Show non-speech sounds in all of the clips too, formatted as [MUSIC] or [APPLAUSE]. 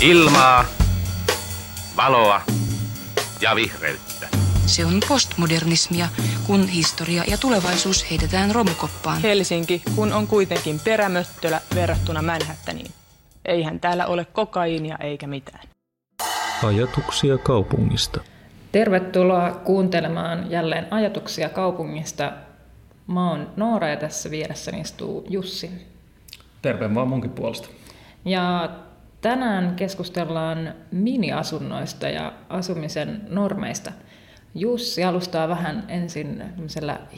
Ilmaa, valoa ja vihreyttä. Se on postmodernismia, kun historia ja tulevaisuus heitetään romukoppaan. Helsinki, kun on kuitenkin perämöttölä verrattuna Manhattaniin. Eihän täällä ole kokaiinia eikä mitään. Ajatuksia kaupungista. Tervetuloa kuuntelemaan jälleen ajatuksia kaupungista. Mä oon Noora ja tässä vieressäni istuu Jussi. Terve vaan munkin puolesta. Ja tänään keskustellaan miniasunnoista ja asumisen normeista. Jussi alustaa vähän ensin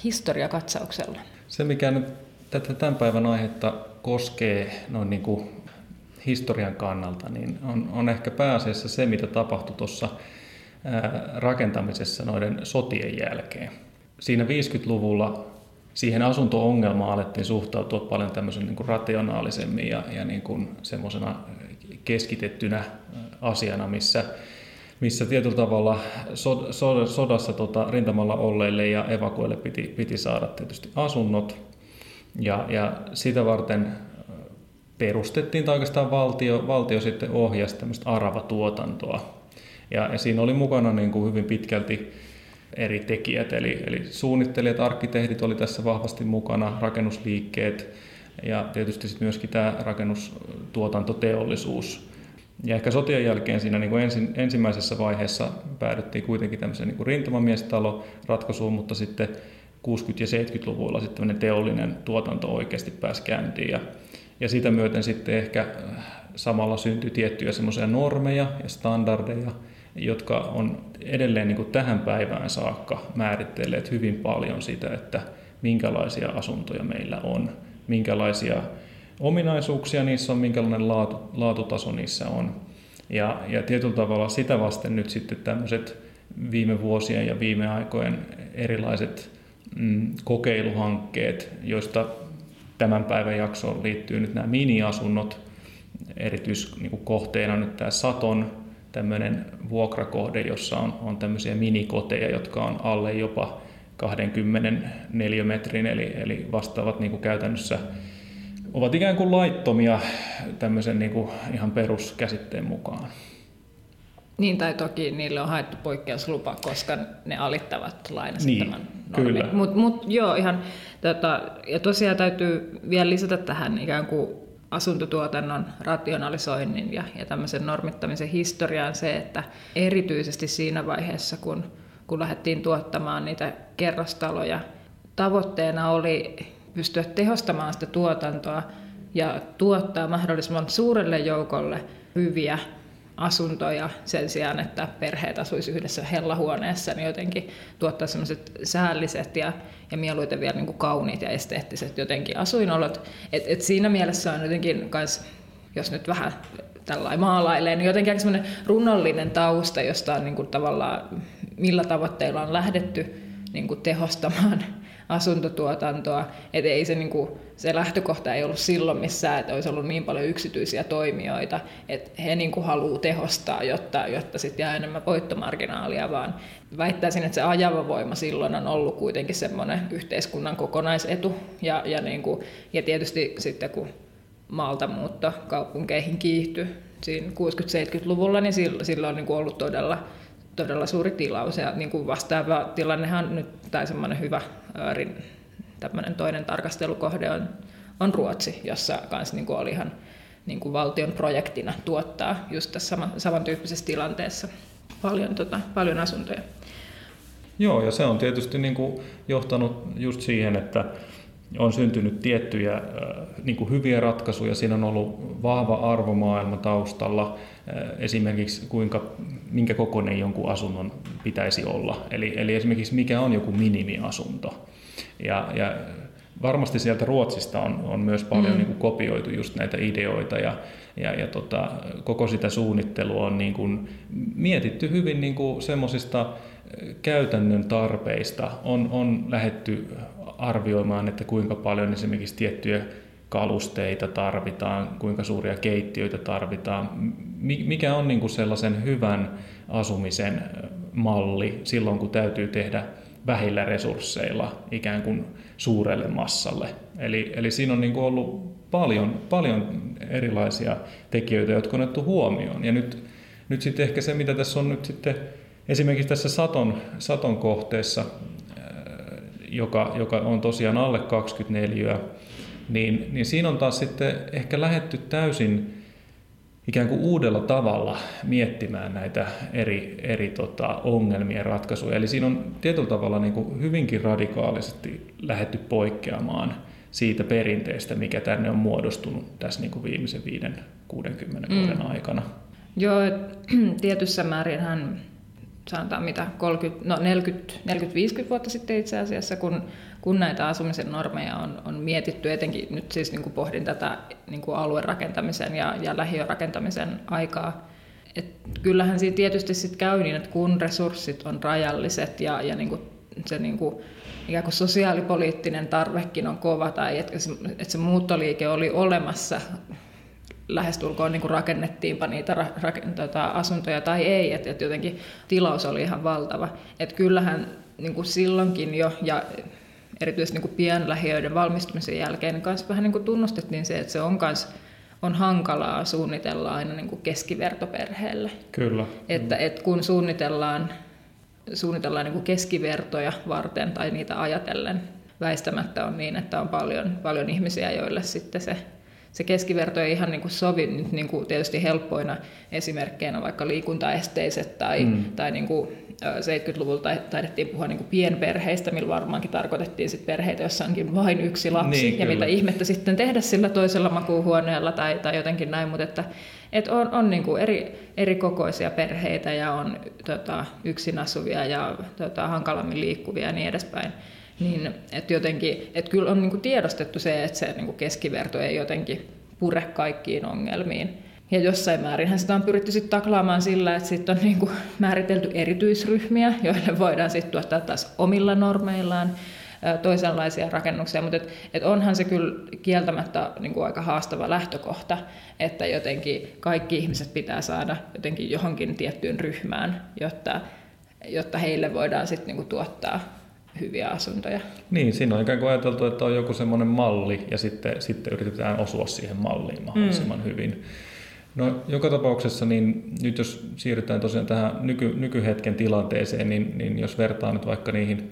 historiakatsauksella. Se, mikä nyt tätä tämän päivän aihetta koskee noin niin kuin historian kannalta, niin on, on ehkä pääasiassa se, mitä tapahtui tuossa rakentamisessa noiden sotien jälkeen. Siinä 50-luvulla siihen asunto-ongelmaan alettiin suhtautua paljon tämmöisen niin kuin rationaalisemmin ja, ja niin kuin semmoisena keskitettynä asiana, missä, missä tietyllä tavalla so, so, sodassa tota, rintamalla olleille ja evakuille piti, piti saada tietysti asunnot. Ja, ja sitä varten perustettiin, tai oikeastaan valtio, valtio sitten ohjasi tämmöistä aravatuotantoa. Ja, ja siinä oli mukana niin kuin hyvin pitkälti eri tekijät, eli, eli suunnittelijat, arkkitehdit oli tässä vahvasti mukana, rakennusliikkeet ja tietysti sitten myöskin tämä rakennustuotantoteollisuus. Ja ehkä sotien jälkeen siinä niin kuin ensin, ensimmäisessä vaiheessa päädyttiin kuitenkin tämmöiseen niin rintamamiestalo ratkaisuun, mutta sitten 60- ja 70-luvulla sitten teollinen tuotanto oikeasti pääsi käyntiin. Ja, ja sitä myöten sitten ehkä samalla syntyi tiettyjä semmoisia normeja ja standardeja, jotka on edelleen niin kuin tähän päivään saakka määritelleet hyvin paljon sitä, että minkälaisia asuntoja meillä on, minkälaisia ominaisuuksia niissä on, minkälainen laatu, laatutaso niissä on. Ja, ja tietyllä tavalla sitä vasten nyt sitten tämmöiset viime vuosien ja viime aikojen erilaiset mm, kokeiluhankkeet, joista tämän päivän jaksoon liittyy nyt nämä miniasunnot, erityiskohteena nyt tämä Saton tämmöinen vuokrakohde, jossa on, on tämmöisiä minikoteja, jotka on alle jopa 24 metrin, eli, eli vastaavat niin kuin käytännössä ovat ikään kuin laittomia tämmöisen niin kuin ihan peruskäsitteen mukaan. Niin, tai toki niille on haettu poikkeuslupa, koska ne alittavat lain niin, Kyllä. Mutta mut, joo, ihan, tota, ja tosiaan täytyy vielä lisätä tähän ikään kuin asuntotuotannon rationalisoinnin ja, ja tämmöisen normittamisen historiaan se, että erityisesti siinä vaiheessa, kun, kun lähdettiin tuottamaan niitä kerrostaloja, tavoitteena oli pystyä tehostamaan sitä tuotantoa ja tuottaa mahdollisimman suurelle joukolle hyviä asuntoja sen sijaan, että perheet asuisi yhdessä hellahuoneessa, niin jotenkin tuottaa semmoiset säälliset ja, ja mieluiten vielä niin kuin kauniit ja esteettiset jotenkin asuinolot. Et, et siinä mielessä on jotenkin kans, jos nyt vähän tällainen maalailee, niin jotenkin aika semmoinen runollinen tausta, josta on niin kuin tavallaan, millä tavoitteilla on lähdetty niin kuin tehostamaan [LAUGHS] asuntotuotantoa. Et ei se, niin kuin, se lähtökohta ei ollut silloin missään, että olisi ollut niin paljon yksityisiä toimijoita, että he niin kuin haluaa tehostaa, jotta, jotta sitten jää enemmän voittomarginaalia, vaan väittäisin, että se ajava voima silloin on ollut kuitenkin semmoinen yhteiskunnan kokonaisetu. Ja, ja, niin kuin, ja tietysti sitten kun maalta muutto kaupunkeihin kiihtyi siinä 60-70-luvulla, niin silloin on niin kuin ollut todella todella suuri tilaus. Ja niin kuin vastaava tilannehan nyt, tai semmoinen hyvä tämmöinen toinen tarkastelukohde on, on Ruotsi, jossa kanssa niin kuin oli ihan niin kuin valtion projektina tuottaa just tässä sama, samantyyppisessä tilanteessa paljon, tota, paljon asuntoja. Joo, ja se on tietysti niin kuin johtanut just siihen, että on syntynyt tiettyjä niin kuin hyviä ratkaisuja. Siinä on ollut vahva arvomaailma taustalla, esimerkiksi kuinka, minkä kokoinen jonkun asunnon pitäisi olla. Eli, eli esimerkiksi mikä on joku minimiasunto. Ja, ja varmasti sieltä Ruotsista on, on myös paljon mm. niin kuin kopioitu just näitä ideoita ja, ja, ja tota, koko sitä suunnittelua on niin kuin mietitty hyvin niin kuin semmoisista käytännön tarpeista. On, on lähetty arvioimaan, että kuinka paljon esimerkiksi tiettyjä kalusteita tarvitaan, kuinka suuria keittiöitä tarvitaan, mikä on niin kuin sellaisen hyvän asumisen malli silloin, kun täytyy tehdä vähillä resursseilla ikään kuin suurelle massalle. Eli, eli siinä on niin kuin ollut paljon, paljon erilaisia tekijöitä, jotka on otettu huomioon. Ja nyt, nyt sitten ehkä se, mitä tässä on nyt sitten esimerkiksi tässä Saton, Saton kohteessa, joka, joka on tosiaan alle 24, niin, niin siinä on taas sitten ehkä lähetty täysin ikään kuin uudella tavalla miettimään näitä eri, eri tota, ongelmien ratkaisuja. Eli siinä on tietyllä tavalla niin kuin hyvinkin radikaalisesti lähetty poikkeamaan siitä perinteestä, mikä tänne on muodostunut tässä niin kuin viimeisen 5-60 mm. vuoden aikana. Joo, [CLEARS THROAT] tietyssä määrin hän sanotaan mitä, 30, no 40, 40-50 vuotta sitten itse asiassa, kun, kun näitä asumisen normeja on, on mietitty, etenkin nyt siis niin kuin pohdin tätä niin kuin aluerakentamisen ja, ja lähiörakentamisen aikaa. Et kyllähän siinä tietysti sit käy niin, että kun resurssit on rajalliset ja, ja niin kuin se niin kuin, ikään kuin sosiaalipoliittinen tarvekin on kova tai että se, että se muuttoliike oli olemassa lähestulkoon niin kuin rakennettiinpa niitä ra- ra- tota, asuntoja tai ei, että et jotenkin tilaus oli ihan valtava. Et kyllähän niin kuin silloinkin jo, ja erityisesti niin kuin pienlähiöiden valmistumisen jälkeen, niin kanssa vähän niin kuin tunnustettiin se, että se on myös on hankalaa suunnitella aina niin kuin keskivertoperheelle. Kyllä. Että, että kun suunnitellaan, suunnitellaan niin kuin keskivertoja varten tai niitä ajatellen, väistämättä on niin, että on paljon, paljon ihmisiä, joille sitten se se keskiverto ei ihan niin kuin sovi nyt niin kuin tietysti helppoina esimerkkeinä vaikka liikuntaesteiset tai, mm. tai niin kuin 70-luvulla taidettiin puhua niin kuin pienperheistä, millä varmaankin tarkoitettiin sit perheitä, jossa onkin vain yksi lapsi, niin, ja kyllä. mitä ihmettä sitten tehdä sillä toisella makuuhuoneella tai, tai jotenkin näin, mutta että, että on, on niin kuin eri, eri kokoisia perheitä ja on tota, yksin asuvia ja tota, hankalammin liikkuvia ja niin edespäin. Niin, että jotenkin, että kyllä on niin kuin tiedostettu se, että se niin kuin keskiverto ei jotenkin pure kaikkiin ongelmiin. Ja jossain määrin sitä on pyritty sitten taklaamaan sillä, että sitten on niin kuin määritelty erityisryhmiä, joille voidaan sitten tuottaa taas omilla normeillaan toisenlaisia rakennuksia, mutta et, et onhan se kyllä kieltämättä niin kuin aika haastava lähtökohta, että jotenkin kaikki ihmiset pitää saada jotenkin johonkin tiettyyn ryhmään, jotta, jotta heille voidaan sitten niin kuin tuottaa hyviä asuntoja. Niin, siinä on ikään kuin ajateltu, että on joku semmoinen malli ja sitten, sitten yritetään osua siihen malliin mahdollisimman mm. hyvin. No joka tapauksessa, niin nyt jos siirrytään tosiaan tähän nyky, nykyhetken tilanteeseen, niin, niin jos vertaa nyt vaikka niihin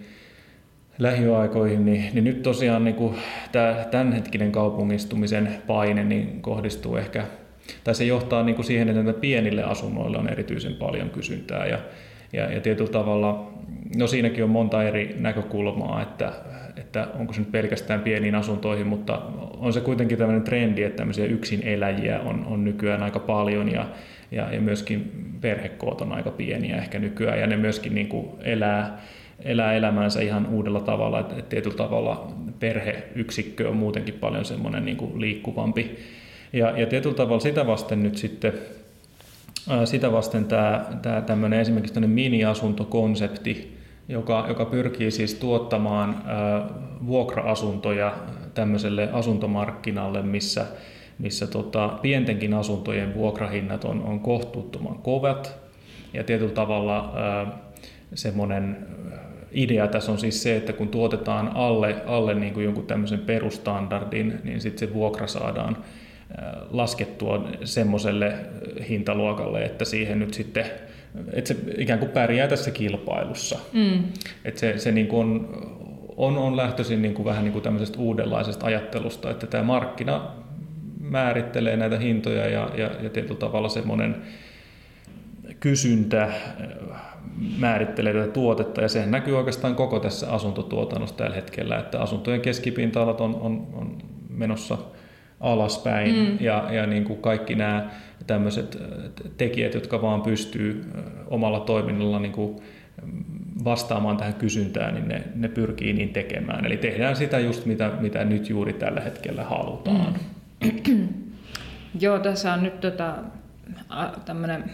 lähiöaikoihin, niin, niin nyt tosiaan niin kuin tämä tämänhetkinen kaupungistumisen paine niin kohdistuu ehkä, tai se johtaa niin kuin siihen, että pienille asunnoille on erityisen paljon kysyntää ja, ja, ja tietyllä tavalla No siinäkin on monta eri näkökulmaa, että, että onko se nyt pelkästään pieniin asuntoihin, mutta on se kuitenkin tämmöinen trendi, että tämmöisiä yksin eläjiä on, on nykyään aika paljon ja, ja, ja myöskin perhekoot on aika pieniä ehkä nykyään ja ne myöskin niin kuin elää, elää elämäänsä ihan uudella tavalla, että, tietyllä tavalla perheyksikkö on muutenkin paljon semmoinen niin kuin liikkuvampi. Ja, ja tietyllä tavalla sitä vasten nyt sitten sitä vasten tämä, tämä tämmöinen esimerkiksi tämmöinen mini-asuntokonsepti, joka, joka pyrkii siis tuottamaan vuokra-asuntoja tämmöiselle asuntomarkkinalle, missä, missä tota, pientenkin asuntojen vuokrahinnat on, on kohtuuttoman kovat. Ja tietyllä tavalla semmoinen idea tässä on siis se, että kun tuotetaan alle, alle niin kuin jonkun tämmöisen perustandardin, niin sitten se vuokra saadaan laskettua semmoiselle hintaluokalle, että siihen nyt sitten että se ikään kuin pärjää tässä kilpailussa. Mm. Että se, se niin kuin on, on, on lähtöisin niin kuin vähän niin kuin tämmöisestä uudenlaisesta ajattelusta, että tämä markkina määrittelee näitä hintoja ja, ja, ja tietyllä tavalla semmoinen kysyntä määrittelee tätä tuotetta ja sehän näkyy oikeastaan koko tässä asuntotuotannossa tällä hetkellä, että asuntojen keskipinta-alat on, on, on menossa – alaspäin mm. ja, ja niin kuin kaikki nämä tämmöiset tekijät, jotka vaan pystyy omalla toiminnalla niin kuin vastaamaan tähän kysyntään, niin ne, ne pyrkii niin tekemään. Eli tehdään sitä just mitä, mitä nyt juuri tällä hetkellä halutaan. Mm. [CLEARS THROAT] Joo, tässä on nyt tota, tämmöinen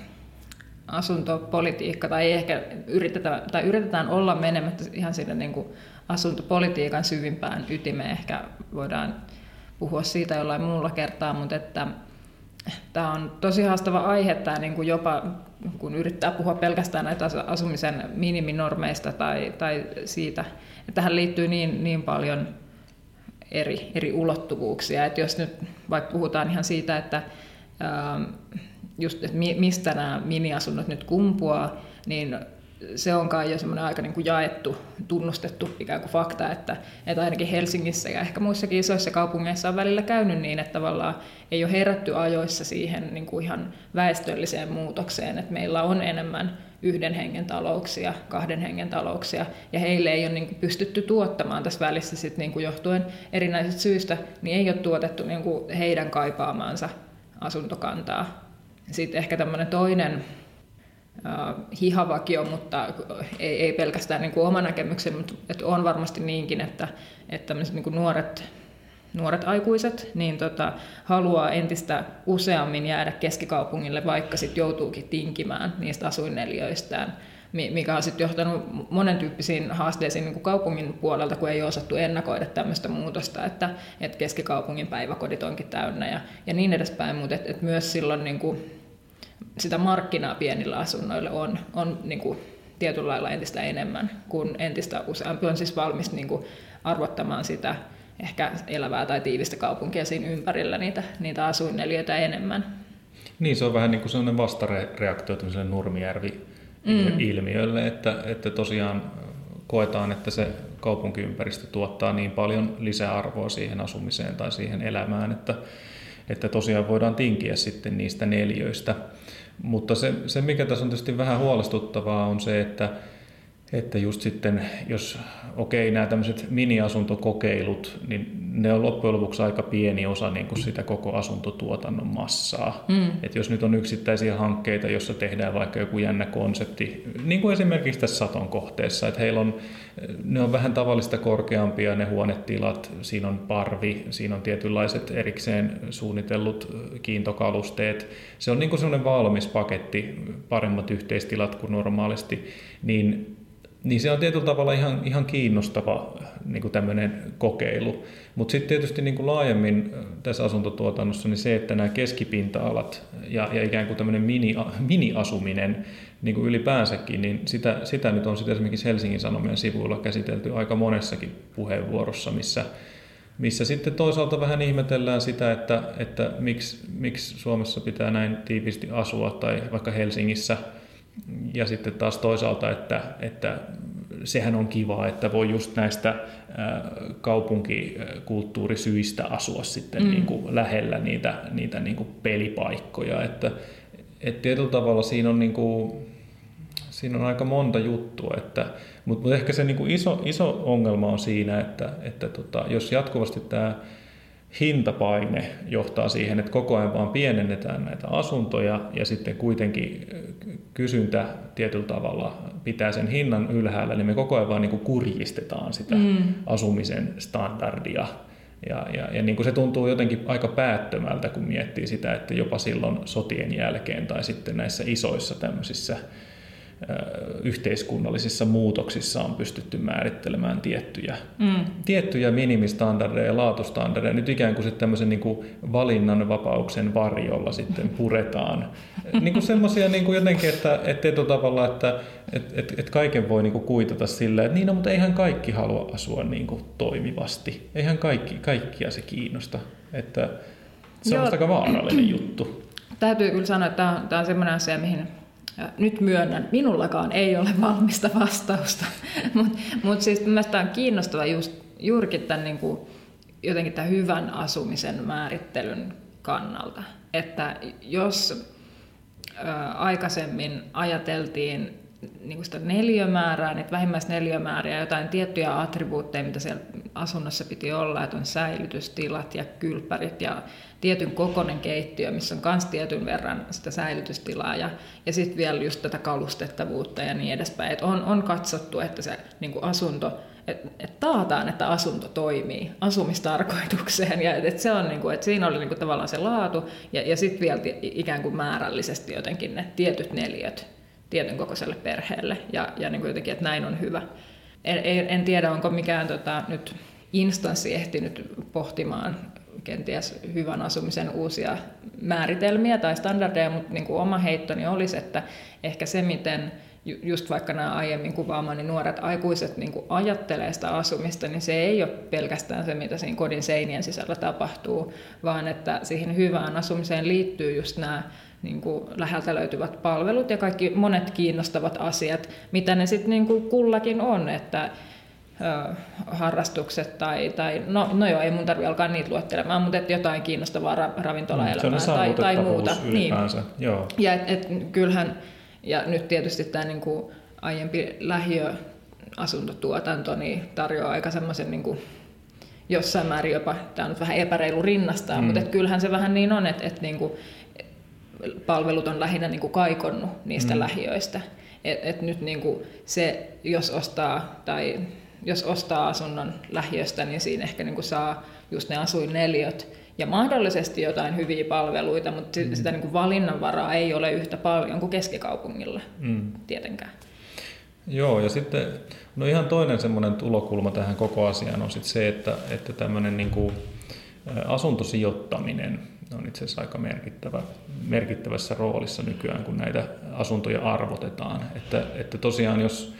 asuntopolitiikka, tai ei ehkä yritetä, tai yritetään olla menemättä ihan sinne niin kuin asuntopolitiikan syvimpään ytimeen. Ehkä voidaan puhua siitä jollain muulla kertaa, mutta että tämä on tosi haastava aihe, tämä niin kuin jopa kun yrittää puhua pelkästään näitä asumisen miniminormeista tai, tai siitä, että tähän liittyy niin, niin paljon eri, eri ulottuvuuksia. Et jos nyt vaikka puhutaan ihan siitä, että ähm, just, että mistä nämä miniasunnot nyt kumpuaa, niin se on kai jo semmoinen aika niin kuin jaettu, tunnustettu ikään kuin fakta, että, että ainakin Helsingissä ja ehkä muissakin isoissa kaupungeissa on välillä käynyt niin, että tavallaan ei ole herätty ajoissa siihen niin kuin ihan väestölliseen muutokseen, että meillä on enemmän yhden hengen talouksia, kahden hengen talouksia, ja heille ei ole niin kuin pystytty tuottamaan tässä välissä sit niin kuin johtuen erinäisistä syistä, niin ei ole tuotettu niin kuin heidän kaipaamaansa asuntokantaa. Sitten ehkä tämmöinen toinen hihavakio, mutta ei, ei pelkästään niin kuin oma näkemyksen, mutta että on varmasti niinkin, että, että niin kuin nuoret, nuoret aikuiset niin tota, haluaa entistä useammin jäädä keskikaupungille, vaikka sitten joutuukin tinkimään niistä asuinneliöistään mikä on sitten johtanut monen tyyppisiin haasteisiin niin kuin kaupungin puolelta, kun ei ole osattu ennakoida tämmöistä muutosta, että, että keskikaupungin päiväkodit onkin täynnä ja, ja niin edespäin, mutta et, et myös silloin niin kuin, sitä markkinaa pienillä asunnoilla on, on niin kuin tietyllä lailla entistä enemmän, kun entistä useampi on siis valmis niin kuin arvottamaan sitä ehkä elävää tai tiivistä kaupunkia siinä ympärillä niitä, niitä asuinneliöitä enemmän. Niin, se on vähän niin kuin sellainen vastareaktio tämmöiselle Nurmijärvi-ilmiölle, mm. että, että tosiaan koetaan, että se kaupunkiympäristö tuottaa niin paljon lisäarvoa siihen asumiseen tai siihen elämään, että, että tosiaan voidaan tinkiä sitten niistä neljöistä. Mutta se, se, mikä tässä on tietysti vähän huolestuttavaa, on se, että, että just sitten, jos okei, nämä tämmöiset mini-asuntokokeilut, niin ne on loppujen lopuksi aika pieni osa niin kuin sitä koko asuntotuotannon massaa. Mm. Et jos nyt on yksittäisiä hankkeita, joissa tehdään vaikka joku jännä konsepti, niin kuin esimerkiksi tässä Saton kohteessa, että heillä on, ne on vähän tavallista korkeampia ne huonetilat, siinä on parvi, siinä on tietynlaiset erikseen suunnitellut kiintokalusteet. Se on niin kuin sellainen valmis paketti, paremmat yhteistilat kuin normaalisti, niin niin se on tietyllä tavalla ihan, ihan kiinnostava niin kuin tämmöinen kokeilu. Mutta sitten tietysti niin kuin laajemmin tässä asuntotuotannossa niin se, että nämä keskipinta-alat ja, ja ikään kuin tämmöinen mini, mini-asuminen niin kuin ylipäänsäkin, niin sitä, sitä nyt on sitten esimerkiksi Helsingin Sanomien sivuilla käsitelty aika monessakin puheenvuorossa, missä, missä sitten toisaalta vähän ihmetellään sitä, että, että miksi, miksi Suomessa pitää näin tiivisti asua tai vaikka Helsingissä – ja sitten taas toisaalta, että, että sehän on kiva, että voi just näistä kaupunkikulttuurisyistä asua sitten mm. niin kuin lähellä niitä, niitä niin kuin pelipaikkoja. Että, että tietyllä tavalla siinä on, niin kuin, siinä on aika monta juttua, että, mutta, mutta ehkä se niin kuin iso, iso ongelma on siinä, että, että tota, jos jatkuvasti tämä hintapaine johtaa siihen, että koko ajan vaan pienennetään näitä asuntoja ja sitten kuitenkin kysyntä tietyllä tavalla pitää sen hinnan ylhäällä, niin me koko ajan vaan niin kuin kurjistetaan sitä mm. asumisen standardia. Ja, ja, ja niin kuin se tuntuu jotenkin aika päättömältä, kun miettii sitä, että jopa silloin sotien jälkeen tai sitten näissä isoissa tämmöisissä yhteiskunnallisissa muutoksissa on pystytty määrittelemään tiettyjä, mm. tiettyjä minimistandardeja ja laatustandardeja. Nyt ikään kuin tämmöisen niin kuin valinnanvapauksen varjolla sitten [LAUGHS] puretaan. niin kuin semmoisia niin kuin jotenkin, että, että tavalla, että et, et, et kaiken voi niin kuin kuitata sillä, että niin, no, mutta eihän kaikki halua asua niin kuin toimivasti. Eihän kaikki, kaikkia se kiinnosta. Että se on aika vaarallinen juttu. Täytyy kyllä sanoa, että tämä on, tämä on semmoinen asia, mihin nyt myönnän, minullakaan ei ole valmista vastausta, [LAUGHS] mutta mut siis mielestäni on kiinnostava just, juurikin tämän niin kuin, jotenkin tämän hyvän asumisen määrittelyn kannalta. Että jos ä, aikaisemmin ajateltiin niin kuin sitä neliömäärää, niitä vähimmäisneliömääriä, jotain tiettyjä attribuutteja, mitä siellä asunnossa piti olla, että on säilytystilat ja kylppärit ja tietyn kokoinen keittiö, missä on myös tietyn verran sitä säilytystilaa ja, ja sitten vielä just tätä kalustettavuutta ja niin edespäin. Et on, on katsottu, että se niin kuin asunto, että et taataan, että asunto toimii asumistarkoitukseen ja että se on niin kuin, että siinä oli niin kuin tavallaan se laatu ja, ja sitten vielä ikään kuin määrällisesti jotenkin ne tietyt neliöt tietyn kokoiselle perheelle ja, ja niin kuin jotenkin, että näin on hyvä. En, en tiedä, onko mikään tota, nyt instanssi ehtinyt pohtimaan kenties hyvän asumisen uusia määritelmiä tai standardeja, mutta niin kuin oma heittoni olisi, että ehkä se, miten just vaikka nämä aiemmin kuvaamani nuoret aikuiset niin kuin ajattelee sitä asumista, niin se ei ole pelkästään se, mitä siinä kodin seinien sisällä tapahtuu, vaan että siihen hyvään asumiseen liittyy just nämä niin kuin läheltä löytyvät palvelut ja kaikki monet kiinnostavat asiat, mitä ne sitten niin kullakin on, että harrastukset tai, tai no, no joo, ei mun tarvitse alkaa niitä luettelemaan, mutta että jotain kiinnostavaa ra, ravintolaelämää Mm, tai, tai muuta. Niin. Ylipäänsä. Joo. Ja et, et, kyllähän, ja nyt tietysti tämä niin kuin aiempi lähiöasuntotuotanto niin tarjoaa aika semmoisen niin kuin jossain määrin jopa, tämä on nyt vähän epäreilu rinnastaa, mm. mutta et kyllähän se vähän niin on, että et niin kuin palvelut on lähinnä niin kuin kaikonnut niistä mm. lähiöistä. Et, et nyt niin kuin se, jos ostaa tai jos ostaa asunnon lähiöstä, niin siinä ehkä niin kuin saa just ne asuinneliöt ja mahdollisesti jotain hyviä palveluita, mutta mm. sitä niin kuin valinnanvaraa ei ole yhtä paljon kuin keskikaupungilla mm. tietenkään. Joo, ja sitten no ihan toinen semmoinen tulokulma tähän koko asiaan on sitten se, että, että tämmöinen niin kuin asuntosijoittaminen on itse asiassa aika merkittävä, merkittävässä roolissa nykyään, kun näitä asuntoja arvotetaan. Että, että tosiaan jos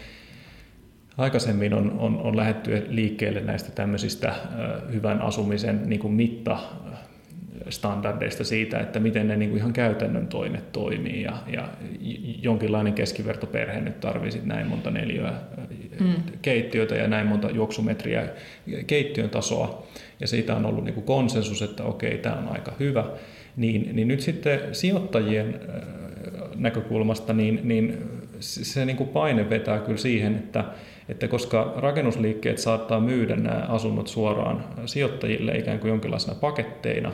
aikaisemmin on, on, on lähetty liikkeelle näistä tämmöisistä hyvän asumisen niin kuin mitta standardeista siitä, että miten ne niin kuin ihan käytännön toimet toimii ja, ja jonkinlainen keskivertoperhe nyt tarvitsisi näin monta neliöä mm. keittiötä ja näin monta juoksumetriä keittiön tasoa. Ja siitä on ollut niin kuin konsensus, että okei, tämä on aika hyvä, niin, niin nyt sitten sijoittajien näkökulmasta niin, niin se niin kuin paine vetää kyllä siihen, että, että koska rakennusliikkeet saattaa myydä nämä asunnot suoraan sijoittajille ikään kuin jonkinlaisena paketteina,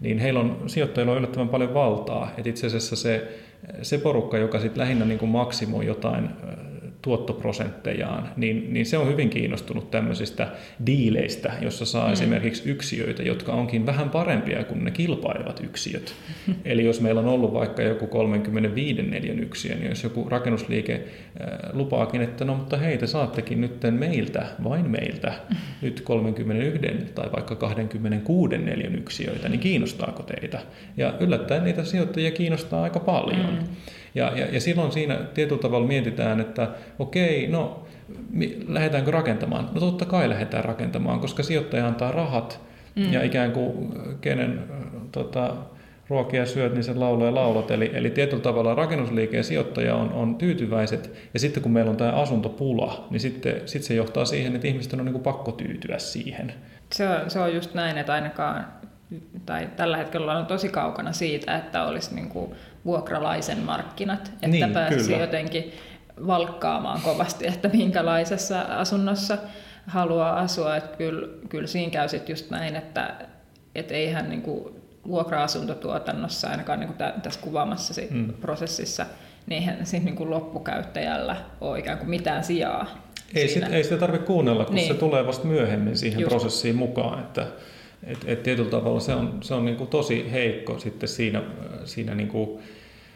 niin heillä on, sijoittajilla on yllättävän paljon valtaa. Et itse asiassa se, se porukka, joka sitten lähinnä niin kuin maksimoi jotain tuottoprosenttejaan, niin, niin se on hyvin kiinnostunut tämmöisistä diileistä, jossa saa mm. esimerkiksi yksiöitä, jotka onkin vähän parempia kuin ne kilpailevat yksiöt. [LAUGHS] Eli jos meillä on ollut vaikka joku 35 neljän yksiö, niin jos joku rakennusliike äh, lupaakin, että no mutta hei, te saattekin nyt meiltä, vain meiltä, [LAUGHS] nyt 31 tai vaikka 26 neljän yksiöitä, niin kiinnostaako teitä? Ja yllättäen niitä sijoittajia kiinnostaa aika paljon. Mm. Ja, ja, ja silloin siinä tietyllä tavalla mietitään, että okei, no lähdetäänkö rakentamaan? No totta kai lähdetään rakentamaan, koska sijoittaja antaa rahat mm. ja ikään kuin kenen tota, ruokia syöt, niin sen laulaa ja laulat. Eli, eli tietyllä tavalla rakennusliike ja sijoittaja on, on tyytyväiset. Ja sitten kun meillä on tämä asuntopula, niin sitten, sitten se johtaa siihen, että ihmisten on niin kuin pakko tyytyä siihen. Se on, se on just näin, että ainakaan tai tällä hetkellä on tosi kaukana siitä, että olisi niin kuin vuokralaisen markkinat, että niin, pääsisi kyllä. jotenkin valkkaamaan kovasti, että minkälaisessa asunnossa haluaa asua. Että kyllä, kyllä siinä käy sitten just näin, että et eihän niin kuin vuokra-asuntotuotannossa, ainakaan niin kuin tässä kuvaamassa mm. prosessissa, niin eihän siinä niin kuin loppukäyttäjällä ole ikään kuin mitään sijaa. Ei, sit, ei sitä tarvitse kuunnella, kun niin. se tulee vasta myöhemmin siihen Just. prosessiin mukaan. Että, et, et tietyllä tavalla se on, se on niin kuin tosi heikko sitten siinä, siinä niin kuin,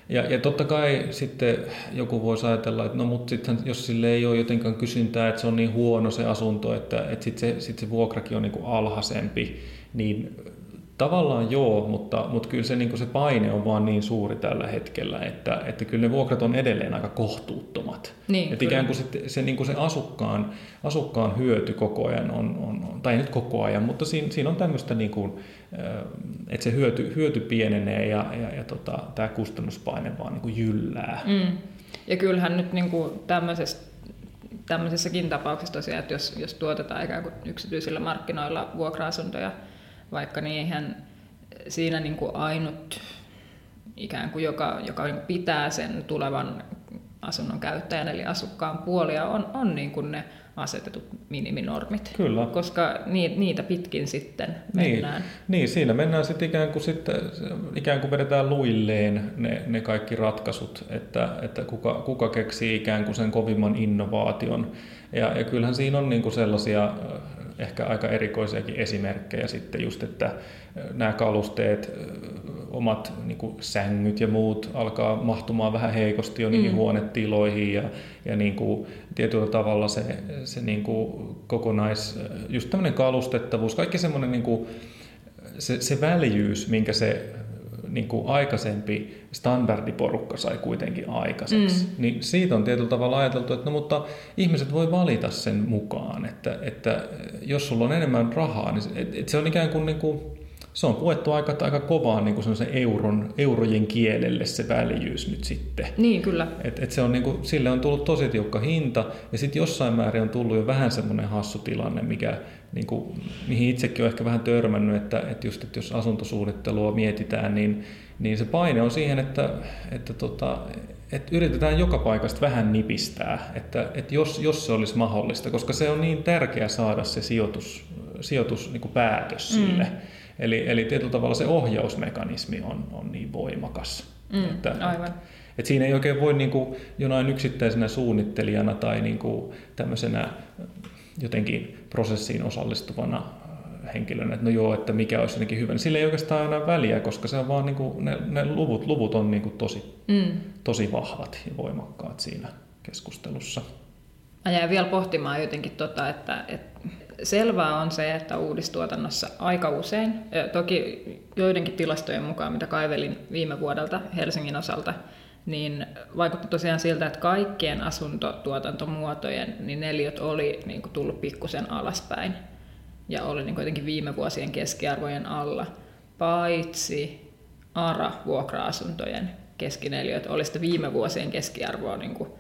ja, ja totta kai sitten joku voisi ajatella, että no mutta sitten jos sille ei ole jotenkaan kysyntää, että se on niin huono se asunto, että, että sitten se, sit se vuokrakin on niin kuin alhaisempi, niin Tavallaan joo, mutta, mutta kyllä se, niin se paine on vaan niin suuri tällä hetkellä, että, että kyllä ne vuokrat on edelleen aika kohtuuttomat. Niin, että ikään kuin se, se, niin kuin se asukkaan, asukkaan hyöty koko ajan on, on, tai nyt koko ajan, mutta siinä, siinä on tämmöistä, niin kuin, että se hyöty, hyöty pienenee ja, ja, ja tota, tämä kustannuspaine vaan niin kuin jyllää. Mm. Ja kyllähän nyt niin kuin tämmöisestä tämmöisessäkin tapauksessa tosiaan, että jos, jos tuotetaan ikään kuin yksityisillä markkinoilla vuokra-asuntoja, vaikka niin eihän siinä niin kuin ainut ikään kuin joka, joka pitää sen tulevan asunnon käyttäjän eli asukkaan puolia on, on niin kuin ne asetetut miniminormit. Kyllä. Koska niitä pitkin sitten mennään. Niin, niin siinä mennään sitten ikään kuin, sitten, ikään kuin vedetään luilleen ne, ne kaikki ratkaisut, että, että kuka, kuka keksii ikään kuin sen kovimman innovaation. Ja, ja kyllähän siinä on niin kuin sellaisia ehkä aika erikoisiakin esimerkkejä sitten just, että nämä kalusteet, omat niin kuin sängyt ja muut alkaa mahtumaan vähän heikosti jo niihin mm. huonetiloihin ja, ja niin kuin tietyllä tavalla se, se niin kuin kokonais, just tämmöinen kalustettavuus, kaikki semmoinen niin kuin, se, se väljyys, minkä se niin kuin aikaisempi standardiporukka sai kuitenkin aikaiseksi. Mm. Niin siitä on tietyllä tavalla ajateltu, että no mutta ihmiset voi valita sen mukaan, että, että jos sulla on enemmän rahaa, niin että, että se on ikään kuin, niin kuin se on puettu aika, aika kovaan niin kuin euron, eurojen kielelle se väljyys nyt sitten. Niin, kyllä. Et, et se on, niin kuin, sille on tullut tosi tiukka hinta, ja sitten jossain määrin on tullut jo vähän semmoinen hassu tilanne, mikä, niin kuin, mihin itsekin on ehkä vähän törmännyt, että, että just, että jos asuntosuunnittelua mietitään, niin, niin se paine on siihen, että, että tota, että yritetään joka paikasta vähän nipistää, että, että jos, jos se olisi mahdollista, koska se on niin tärkeää saada se sijoitus, sijoitus niin kuin päätös sille. Mm Eli, eli tietyllä tavalla se ohjausmekanismi on, on niin voimakas. Mm, että, aivan. Että, että siinä ei oikein voi niin kuin, jonain yksittäisenä suunnittelijana tai niin kuin, tämmöisenä jotenkin prosessiin osallistuvana henkilönä, että no joo, että mikä olisi jotenkin hyvä. Niin sillä ei oikeastaan aina väliä, koska se on vaan niin kuin, ne, ne luvut, luvut on niin kuin tosi, mm. tosi vahvat ja voimakkaat siinä keskustelussa. Mä jäin vielä pohtimaan jotenkin, tota, että, että selvää on se, että uudistuotannossa aika usein, toki joidenkin tilastojen mukaan, mitä kaivelin viime vuodelta Helsingin osalta, niin vaikutti tosiaan siltä, että kaikkien asuntotuotantomuotojen niin neliöt oli niin kuin tullut pikkusen alaspäin ja oli niin jotenkin viime vuosien keskiarvojen alla, paitsi ARA-vuokra-asuntojen keskineliöt oli sitten viime vuosien keskiarvoa niin kuin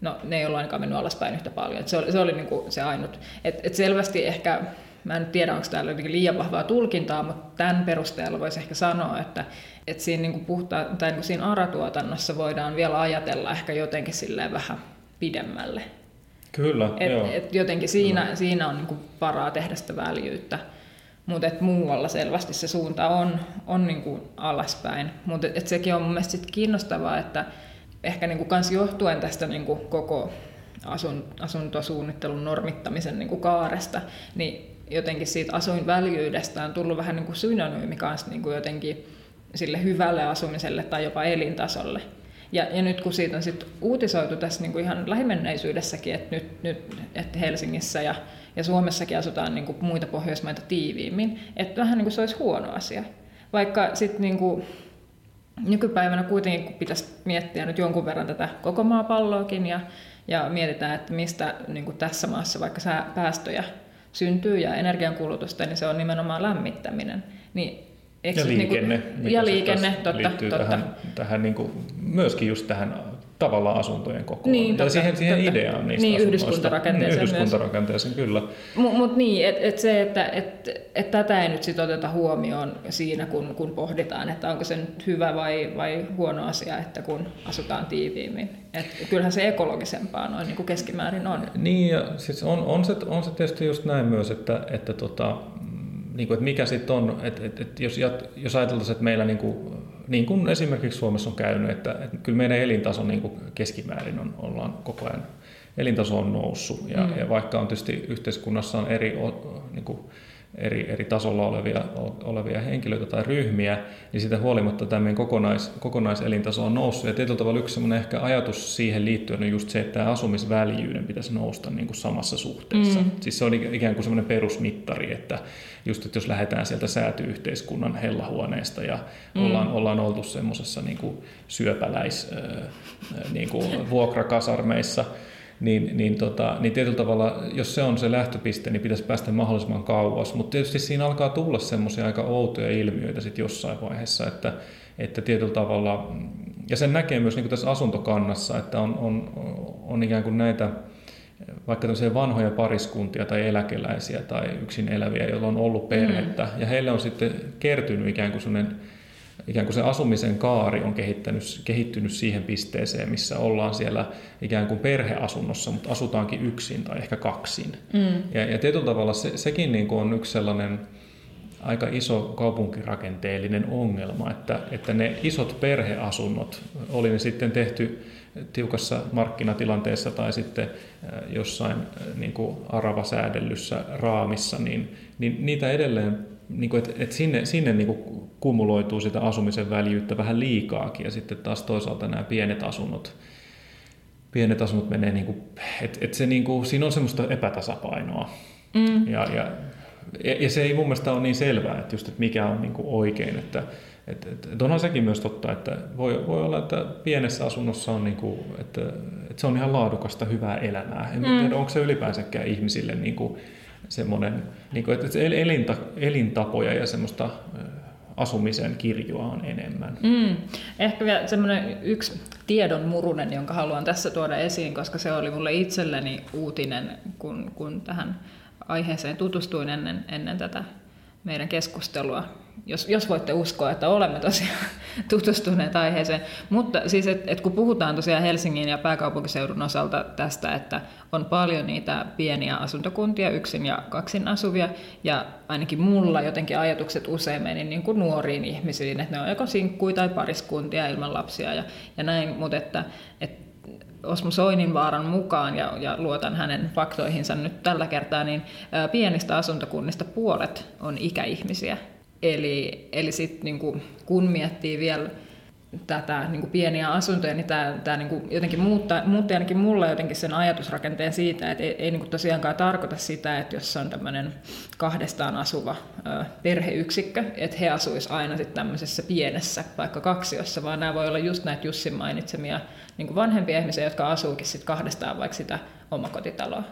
no ne ei ole ainakaan mennyt alaspäin yhtä paljon. Et se oli, se, oli niin kuin se ainut. Et, et selvästi ehkä, mä en tiedä onko täällä liian vahvaa tulkintaa, mutta tämän perusteella voisi ehkä sanoa, että, et siinä, niin kuin puhta, tai niin kuin siinä aratuotannossa voidaan vielä ajatella ehkä jotenkin silleen vähän pidemmälle. Kyllä, et, joo. Et jotenkin siinä, Kyllä. siinä on niin kuin varaa tehdä sitä väljyyttä. Mutta muualla selvästi se suunta on, on niin kuin alaspäin. Mutta sekin on mun mielestä sit kiinnostavaa, että ehkä niin kuin kans johtuen tästä niin kuin koko asun, asuntosuunnittelun normittamisen niin kuin kaaresta, niin jotenkin siitä asuinväljyydestä on tullut vähän niin kuin synonyymi kanssa niin kuin jotenkin sille hyvälle asumiselle tai jopa elintasolle. Ja, ja nyt kun siitä on sit uutisoitu tässä niin kuin ihan lähimenneisyydessäkin, että nyt, nyt että Helsingissä ja, ja Suomessakin asutaan niin kuin muita Pohjoismaita tiiviimmin, että vähän niin kuin se olisi huono asia. Vaikka sitten niin kuin nykypäivänä kuitenkin kun pitäisi miettiä nyt jonkun verran tätä koko maapalloakin ja, ja mietitään, että mistä niin kuin tässä maassa vaikka päästöjä syntyy ja energiankulutusta, niin se on nimenomaan lämmittäminen. Niin Eikö ja liikenne, niin kuin, ja liikenne totta, liittyy totta. tähän, tähän niin kuin, myöskin just tähän tavallaan asuntojen kokoon. Niin, totta, ja siihen, siihen totta. ideaan niistä niin, yhdyskuntarakenteeseen, niin, yhdyskuntarakenteeseen kyllä. Mutta mut niin, että et se, että et, et tätä ei nyt sit oteta huomioon siinä, kun, kun pohditaan, että onko se nyt hyvä vai, vai huono asia, että kun asutaan tiiviimmin. Et kyllähän se ekologisempaa noin niin kuin keskimäärin on. Niin, ja siis on, on, se, on se tietysti just näin myös, että, että tota, niin kuin, että mikä sitten on, että, että, että jos, jos ajateltaisiin, että meillä niin kuin, niin kuin esimerkiksi Suomessa on käynyt, että, että kyllä meidän elintaso niin kuin keskimäärin on, ollaan koko ajan, elintaso on noussut ja, mm. ja vaikka on tietysti yhteiskunnassa on eri niin kuin, eri, eri tasolla olevia, olevia henkilöitä tai ryhmiä, niin siitä huolimatta tämä meidän kokonais, kokonaiselintaso on noussut. Ja tietyllä tavalla yksi ehkä ajatus siihen liittyen on just se, että tämä asumisväljyyden pitäisi nousta niin kuin samassa suhteessa. Mm. Siis se on ikään kuin semmoinen perusmittari, että just että jos lähdetään sieltä säätyyhteiskunnan hellahuoneesta ja mm. ollaan, ollaan oltu semmoisessa niin syöpäläis niin kuin vuokrakasarmeissa, niin, niin, tota, niin tietyllä tavalla, jos se on se lähtöpiste, niin pitäisi päästä mahdollisimman kauas. Mutta tietysti siinä alkaa tulla semmoisia aika outoja ilmiöitä sitten jossain vaiheessa, että, että tietyllä tavalla, ja sen näkee myös niin kuin tässä asuntokannassa, että on, on, on ikään kuin näitä, vaikka tämmöisiä vanhoja pariskuntia tai eläkeläisiä tai yksin eläviä, joilla on ollut perhettä, mm. ja heille on sitten kertynyt ikään kuin sellainen ikään kuin se asumisen kaari on kehittänyt, kehittynyt siihen pisteeseen, missä ollaan siellä ikään kuin perheasunnossa, mutta asutaankin yksin tai ehkä kaksin. Mm. Ja, ja tietyllä tavalla se, sekin niin kuin on yksi sellainen aika iso kaupunkirakenteellinen ongelma, että, että ne isot perheasunnot, oli ne sitten tehty tiukassa markkinatilanteessa tai sitten jossain niin kuin aravasäädellyssä raamissa, niin, niin niitä edelleen niin kuin, että, että sinne, sinne niin kuin kumuloituu sitä asumisen väljyyttä vähän liikaakin ja sitten taas toisaalta nämä pienet asunnot, pienet asunnot menee, niin kuin, että, että se niin kuin, siinä on semmoista epätasapainoa. Mm. Ja, ja, ja se ei mun mielestä ole niin selvää, että, just, että mikä on niin kuin oikein, että, et, et, et onhan sekin myös totta, että voi, voi olla, että pienessä asunnossa on, niin kuin, että, että se on ihan laadukasta, hyvää elämää. En mm. tiedä, onko se ylipäänsäkään ihmisille niin kuin semmoinen, niin kuin, että elinta, elintapoja ja semmoista asumisen kirjoa on enemmän. Mm. Ehkä vielä semmoinen yksi tiedon murunen, jonka haluan tässä tuoda esiin, koska se oli mulle itselleni uutinen, kun, kun tähän aiheeseen tutustuin ennen, ennen tätä meidän keskustelua, jos, jos voitte uskoa, että olemme tosiaan [LAUGHS] tutustuneet aiheeseen. Mutta siis, että et kun puhutaan tosiaan Helsingin ja pääkaupunkiseudun osalta tästä, että on paljon niitä pieniä asuntokuntia, yksin ja kaksin asuvia, ja ainakin mulla jotenkin ajatukset usein meni niin kuin nuoriin ihmisiin, että ne on joko sinkkuja tai pariskuntia ilman lapsia ja, ja näin, mutta että, että Osmo Soininvaaran mukaan, ja, ja luotan hänen faktoihinsa nyt tällä kertaa, niin pienistä asuntokunnista puolet on ikäihmisiä. Eli, eli sit, niin kun miettii vielä tätä niin kuin pieniä asuntoja, niin tämä, tämä niin jotenkin muuttaa, muutti ainakin mulle jotenkin sen ajatusrakenteen siitä, että ei, ei niin tosiaankaan tarkoita sitä, että jos on tämmöinen kahdestaan asuva ö, perheyksikkö, että he asuisivat aina sitten tämmöisessä pienessä, vaikka kaksiossa, vaan nämä voi olla just näitä Jussin mainitsemia niin kuin vanhempia ihmisiä, jotka asuukin sitten kahdestaan vaikka sitä omakotitaloa.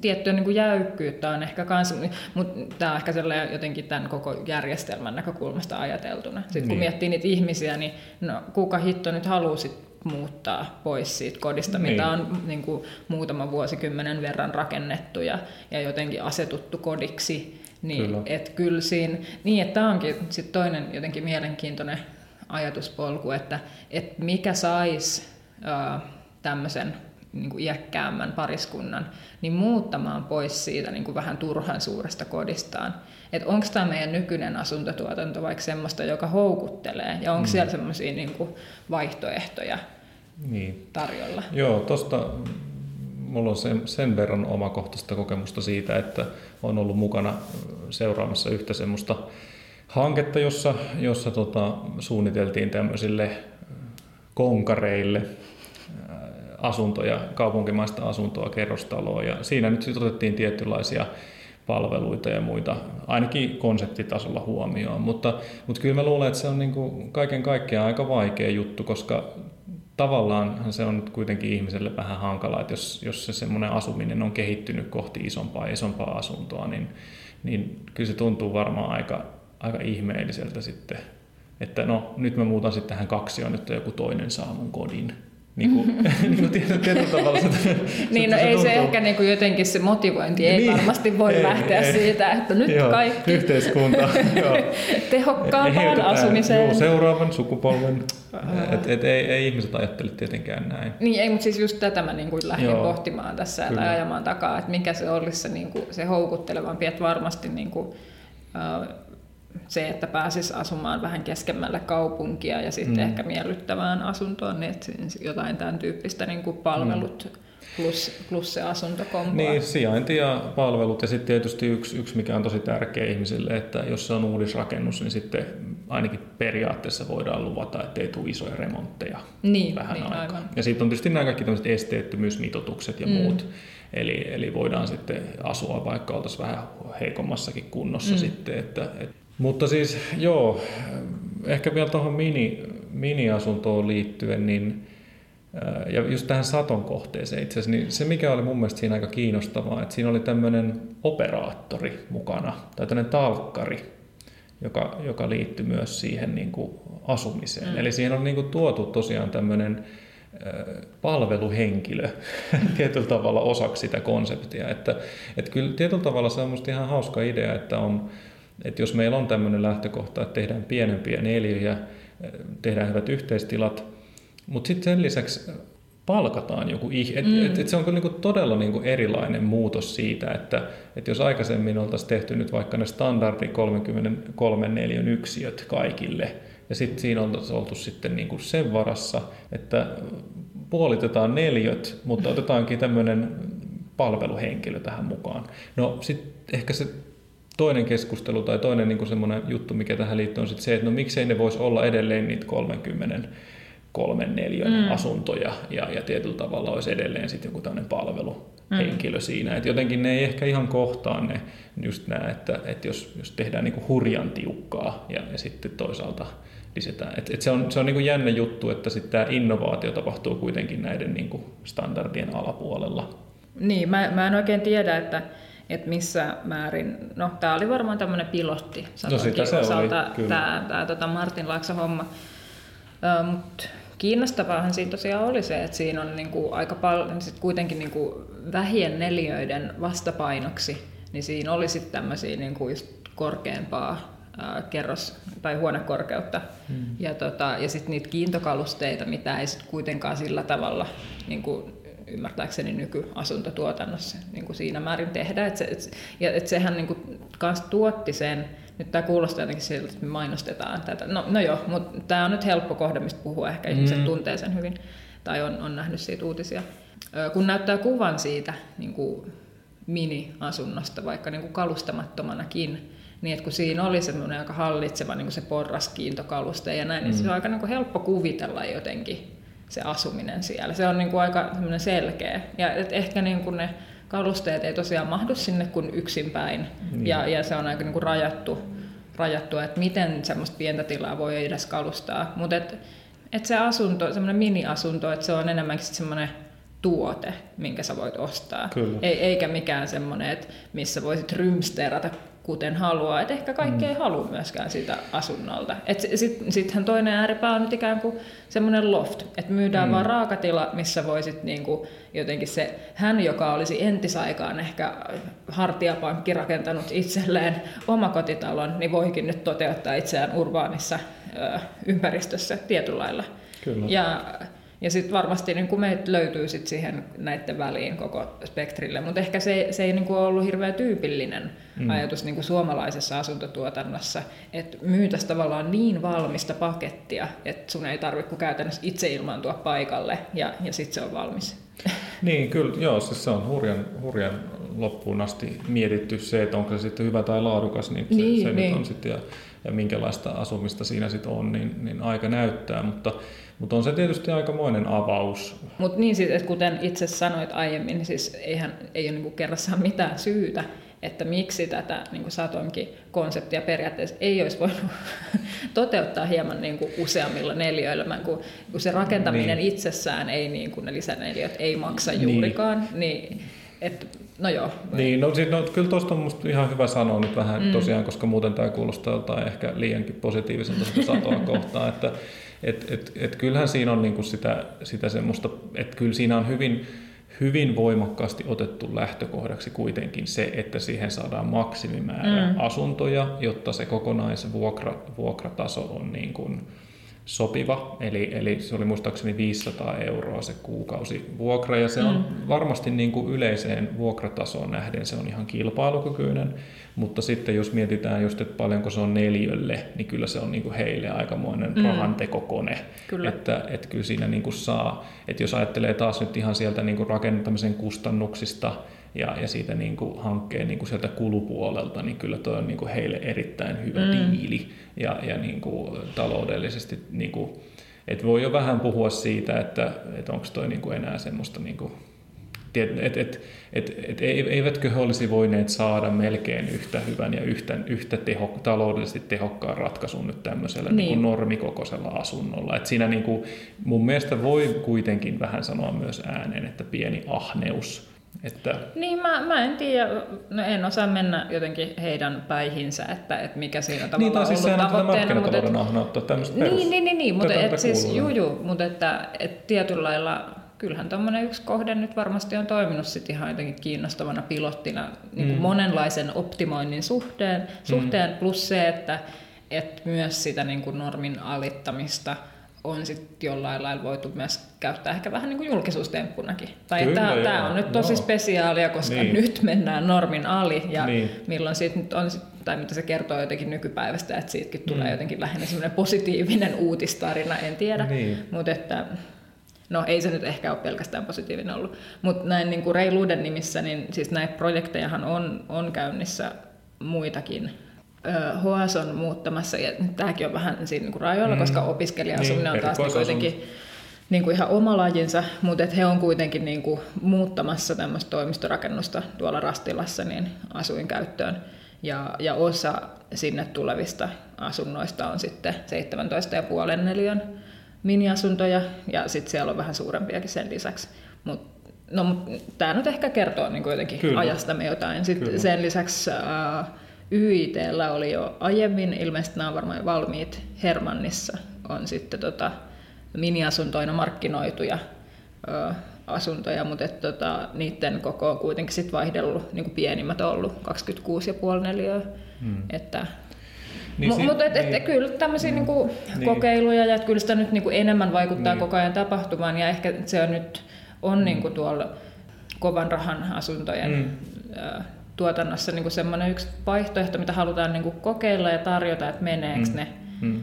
Tiettyä niin kuin jäykkyyttä on ehkä kans, mutta tämä on ehkä jotenkin tämän koko järjestelmän näkökulmasta ajateltuna. Sitten kun niin. miettii niitä ihmisiä, niin no, kuka hitto nyt halusi muuttaa pois siitä kodista, niin. mitä on niin kuin, muutama vuosikymmenen verran rakennettu ja, ja jotenkin asetuttu kodiksi. Niin, kyllä. Et kyllä siinä, niin että tämä onkin sit toinen jotenkin mielenkiintoinen ajatuspolku, että, että mikä saisi tämmöisen niin kuin iäkkäämmän pariskunnan, niin muuttamaan pois siitä niin kuin vähän turhan suuresta kodistaan. Että onko tämä meidän nykyinen asuntotuotanto vaikka semmoista, joka houkuttelee, ja onko mm. siellä semmoisia niin vaihtoehtoja niin. tarjolla? Joo, tuosta mulla on sen, sen verran omakohtaista kokemusta siitä, että on ollut mukana seuraamassa yhtä semmoista hanketta, jossa, jossa tota, suunniteltiin tämmöisille konkareille asuntoja, kaupunkimaista asuntoa, kerrostaloa ja siinä nyt sitten otettiin tietynlaisia palveluita ja muita, ainakin konseptitasolla huomioon, mutta, mutta kyllä mä luulen, että se on niin kuin kaiken kaikkiaan aika vaikea juttu, koska tavallaan se on nyt kuitenkin ihmiselle vähän hankala, että jos, jos se semmoinen asuminen on kehittynyt kohti isompaa isompaa asuntoa, niin, niin kyllä se tuntuu varmaan aika, aika ihmeelliseltä sitten, että no nyt mä muutan sitten tähän kaksioon, että joku toinen saa mun kodin niin kuin, [LAUGHS] [LAUGHS] niin kuin tietyllä tavalla. Se, niin, no se ei tuntuu. se ehkä niin kuin jotenkin se motivointi ei niin, varmasti voi ei, lähteä ei, siitä, että nyt joo, kaikki yhteiskunta, [LAUGHS] tehokkaampaan asumiseen. Joo, seuraavan sukupolven. et, et, ei, ei ihmiset ajattele tietenkään näin. Niin, ei, mutta siis just tätä mä niin kuin lähdin joo, pohtimaan tässä kyllä. tai ajamaan takaa, että mikä se olisi se, niin kuin, se houkuttelevampi, että varmasti niin kuin, uh, se, että pääsisi asumaan vähän keskemmälle kaupunkia ja sitten mm. ehkä miellyttävään asuntoon, niin että jotain tämän tyyppistä niin kuin palvelut mm. plus, plus se asuntokombo. Niin, sijainti ja palvelut ja sitten tietysti yksi, yksi, mikä on tosi tärkeä ihmisille, että jos se on uudisrakennus, niin sitten ainakin periaatteessa voidaan luvata, että ei tule isoja remontteja niin, vähän niin, aikaa. Aivan. Ja sitten on tietysti nämä kaikki tämmöiset esteettömyysmitoitukset ja mm. muut. Eli, eli voidaan sitten asua, vaikka oltaisiin vähän heikommassakin kunnossa mm. sitten, että, että mutta siis joo, ehkä vielä tuohon mini, mini-asuntoon liittyen, niin äh, ja just tähän saton kohteeseen itse asiassa, niin se mikä oli mun mielestä siinä aika kiinnostavaa, että siinä oli tämmöinen operaattori mukana, tai tämmöinen talkkari, joka, joka liittyi myös siihen niin kuin asumiseen. Mm. Eli siihen on niin kuin tuotu tosiaan tämmöinen äh, palveluhenkilö [LAUGHS] tietyllä tavalla osaksi sitä konseptia. Että, että kyllä tietyllä tavalla se on musta ihan hauska idea, että on, että jos meillä on tämmöinen lähtökohta, että tehdään pienempiä neljöjä, tehdään hyvät yhteistilat, mutta sitten sen lisäksi palkataan joku ihminen. Mm. Et, et se on kyllä niinku todella niinku erilainen muutos siitä, että et jos aikaisemmin oltaisiin tehty nyt vaikka ne standardi 33 neliön yksiöt kaikille, ja sitten siinä oltaisiin oltu sitten niinku sen varassa, että puolitetaan neljöt, mutta otetaankin tämmöinen palveluhenkilö tähän mukaan. No sitten ehkä se toinen keskustelu tai toinen niin semmoinen juttu, mikä tähän liittyy, on sit se, että no miksei ne voisi olla edelleen niitä 30 kolmen neljän mm. asuntoja ja, ja tietyllä tavalla olisi edelleen sitten joku tämmöinen palveluhenkilö mm. siinä. Et jotenkin ne ei ehkä ihan kohtaa ne just nämä, että, että jos, jos tehdään niin hurjan tiukkaa ja, ja sitten toisaalta lisätään. Et, et se on, se on niin kuin jännä juttu, että sitten tämä innovaatio tapahtuu kuitenkin näiden niin kuin standardien alapuolella. Niin, mä, mä en oikein tiedä, että, että missä määrin, no tämä oli varmaan tämmöinen pilotti, no sitä se osalta, oli, kyllä. Tämä, tota Martin Laaksa homma, mutta kiinnostavaahan siinä tosiaan oli se, että siinä on niinku aika paljon, sit kuitenkin niinku vähien neliöiden vastapainoksi, niin siinä oli sitten tämmöisiä niinku just korkeampaa kerros- tai huonekorkeutta. Hmm. Ja, tota, ja sitten niitä kiintokalusteita, mitä ei sitten kuitenkaan sillä tavalla niin kuin ymmärtääkseni nykyasuntotuotannossa niin kuin siinä määrin tehdä. Et se, et, ja et sehän niin kuin, kans tuotti sen, nyt tämä kuulostaa jotenkin siltä, että me mainostetaan tätä. No, no joo, mutta tämä on nyt helppo kohde, mistä puhua. Ehkä ihmiset mm. tuntee sen hyvin tai on, on nähnyt siitä uutisia. Kun näyttää kuvan siitä niin kuin mini-asunnosta, vaikka niin kuin kalustamattomanakin, niin että kun siinä oli semmoinen aika hallitseva niin kuin se porraskiintokaluste ja näin, mm. niin se on aika niin kuin helppo kuvitella jotenkin se asuminen siellä. Se on niin kuin aika selkeä. Ja et ehkä niin kuin ne kalusteet ei tosiaan mahdu sinne kuin yksinpäin. Niin. Ja, ja se on aika niin kuin rajattu, rajattu, että miten semmoista pientä tilaa voi edes kalustaa. Mutta et, et se asunto, semmoinen mini-asunto, että se on enemmänkin semmoinen tuote, minkä sä voit ostaa. Kyllä. Ei, eikä mikään semmoinen, että missä voisit rymsteerata kuten haluaa. Et ehkä kaikki mm. ei halua myöskään sitä asunnolta. Sittenhän sit toinen ääripää on nyt ikään kuin semmoinen loft, että myydään mm. vaan raakatila, missä voisit niinku jotenkin se, hän joka olisi entisaikaan ehkä hartiapankki rakentanut itselleen omakotitalon, niin voikin nyt toteuttaa itseään urbaanissa ö, ympäristössä tietyllä lailla. Kyllä. Ja ja sitten varmasti niin kuin meitä löytyy sit siihen näiden väliin koko spektrille, mutta ehkä se, se ei niin kuin ollut hirveän tyypillinen mm. ajatus niin kuin suomalaisessa asuntotuotannossa, että myytäisiin tavallaan niin valmista pakettia, että sun ei tarvitse käytännössä itse ilmaantua paikalle ja, ja sitten se on valmis. Niin, kyllä, joo, siis se on hurjan, hurjan loppuun asti mietitty se, että onko se sitten hyvä tai laadukas, niin se, niin, se niin. nyt on sitten, ja, ja minkälaista asumista siinä sitten on, niin, niin aika näyttää, mutta mutta on se tietysti aikamoinen avaus. Mutta niin siis, että kuten itse sanoit aiemmin, niin siis eihän, ei ole niinku kerrassaan mitään syytä, että miksi tätä niin kuin Satonkin konseptia periaatteessa ei olisi voinut [LAUGHS] toteuttaa hieman niin kuin useammilla neliöillä, kun, kun se rakentaminen niin. itsessään ei, niin kuin ne lisäneliöt ei maksa niin. juurikaan, niin et, no joo. Niin, no, no kyllä tuosta on musta ihan hyvä sanoa nyt vähän mm. tosiaan, koska muuten tämä kuulostaa jotain ehkä liiankin positiiviselta satoa [LAUGHS] kohtaan, että et, et, et kyllähän siinä on niinku sitä, sitä semmoista, että kyllä siinä on hyvin, hyvin voimakkaasti otettu lähtökohdaksi kuitenkin se, että siihen saadaan maksimimäärä mm. asuntoja, jotta se kokonaisvuokrataso on niin kuin, sopiva, eli, eli se oli muistaakseni 500 euroa se kuukausi vuokra, ja se on mm. varmasti niin kuin yleiseen vuokratasoon nähden se on ihan kilpailukykyinen, mutta sitten jos mietitään just, että paljonko se on neljölle, niin kyllä se on niin kuin heille aikamoinen mm. rahantekokone, kyllä. Että, että kyllä siinä niin kuin saa, että jos ajattelee taas nyt ihan sieltä niin kuin rakentamisen kustannuksista, ja, ja siitä niin kuin hankkeen niin kuin sieltä kulupuolelta, niin kyllä tuo on niin kuin heille erittäin hyvä mm. diili ja, ja niin kuin taloudellisesti, niin kuin, että voi jo vähän puhua siitä, että, että onko toi niin kuin enää semmoista niin kuin, et, et, et, et, et, eivätkö he olisi voineet saada melkein yhtä hyvän ja yhtä, yhtä teho, taloudellisesti tehokkaan ratkaisun nyt tämmöisellä niin. Niin kuin normikokoisella asunnolla. Et siinä niin kuin, mun mielestä voi kuitenkin vähän sanoa myös ääneen, että pieni ahneus että... Niin, mä, mä en tiedä, no en osaa mennä jotenkin heidän päihinsä, että, että mikä siinä tavallaan niin, siis ollut tavoitteena. Niin, siis ahneutta, tämmöistä niin, perus, niin, niin, niin, mutta et siis, juu, mutta että, et tietyllä lailla kyllähän tuommoinen yksi kohde nyt varmasti on toiminut sit ihan jotenkin kiinnostavana pilottina niin mm. monenlaisen optimoinnin suhteen, suhteen mm. plus se, että, että myös sitä niin kuin normin alittamista – on sitten jollain lailla voitu myös käyttää ehkä vähän niin kuin julkisuustemppunakin. Tai tämä, tämä on nyt tosi joo. spesiaalia, koska niin. nyt mennään normin ali ja niin. milloin siitä nyt on, tai mitä se kertoo jotenkin nykypäivästä, että siitäkin tulee mm. jotenkin lähinnä semmoinen positiivinen uutistarina, en tiedä. Niin. Mutta että No ei se nyt ehkä ole pelkästään positiivinen ollut, mutta näin niin kuin reiluuden nimissä, niin siis näitä projektejahan on, on käynnissä muitakin HS on muuttamassa, ja tämäkin on vähän siinä niin kuin rajoilla, mm. koska opiskelija-asuminen niin, on taas niin kuitenkin niin kuin ihan oma lajinsa, mutta että he on kuitenkin niin kuin muuttamassa tämmöistä toimistorakennusta tuolla Rastilassa niin asuinkäyttöön. Ja, ja osa sinne tulevista asunnoista on sitten 17,5 neliön miniasuntoja ja sitten siellä on vähän suurempiakin sen lisäksi. Mut, no, mut tämä nyt ehkä kertoo niin jotenkin Kyllä. ajastamme jotain. Sitten Kyllä. sen lisäksi äh, YITllä oli jo aiemmin, ilmeisesti nämä on varmaan valmiit Hermannissa, on sitten tota, miniasuntoina markkinoituja ö, asuntoja, mutta et, tota, niiden koko on kuitenkin sit vaihdellut, niin kuin pienimmät on ollut 26,5 neliöä. Hmm. Että, niin, M- mutta et, et, niin, kyllä tämmöisiä mm, niinku niin. kokeiluja ja että kyllä sitä nyt niinku enemmän vaikuttaa niin. koko ajan tapahtumaan ja ehkä se on nyt on mm. niinku tuolla kovan rahan asuntojen mm. Tuotannossa niinku semmoinen yksi vaihtoehto, mitä halutaan niinku kokeilla ja tarjota, että meneekö mm. ne. Mm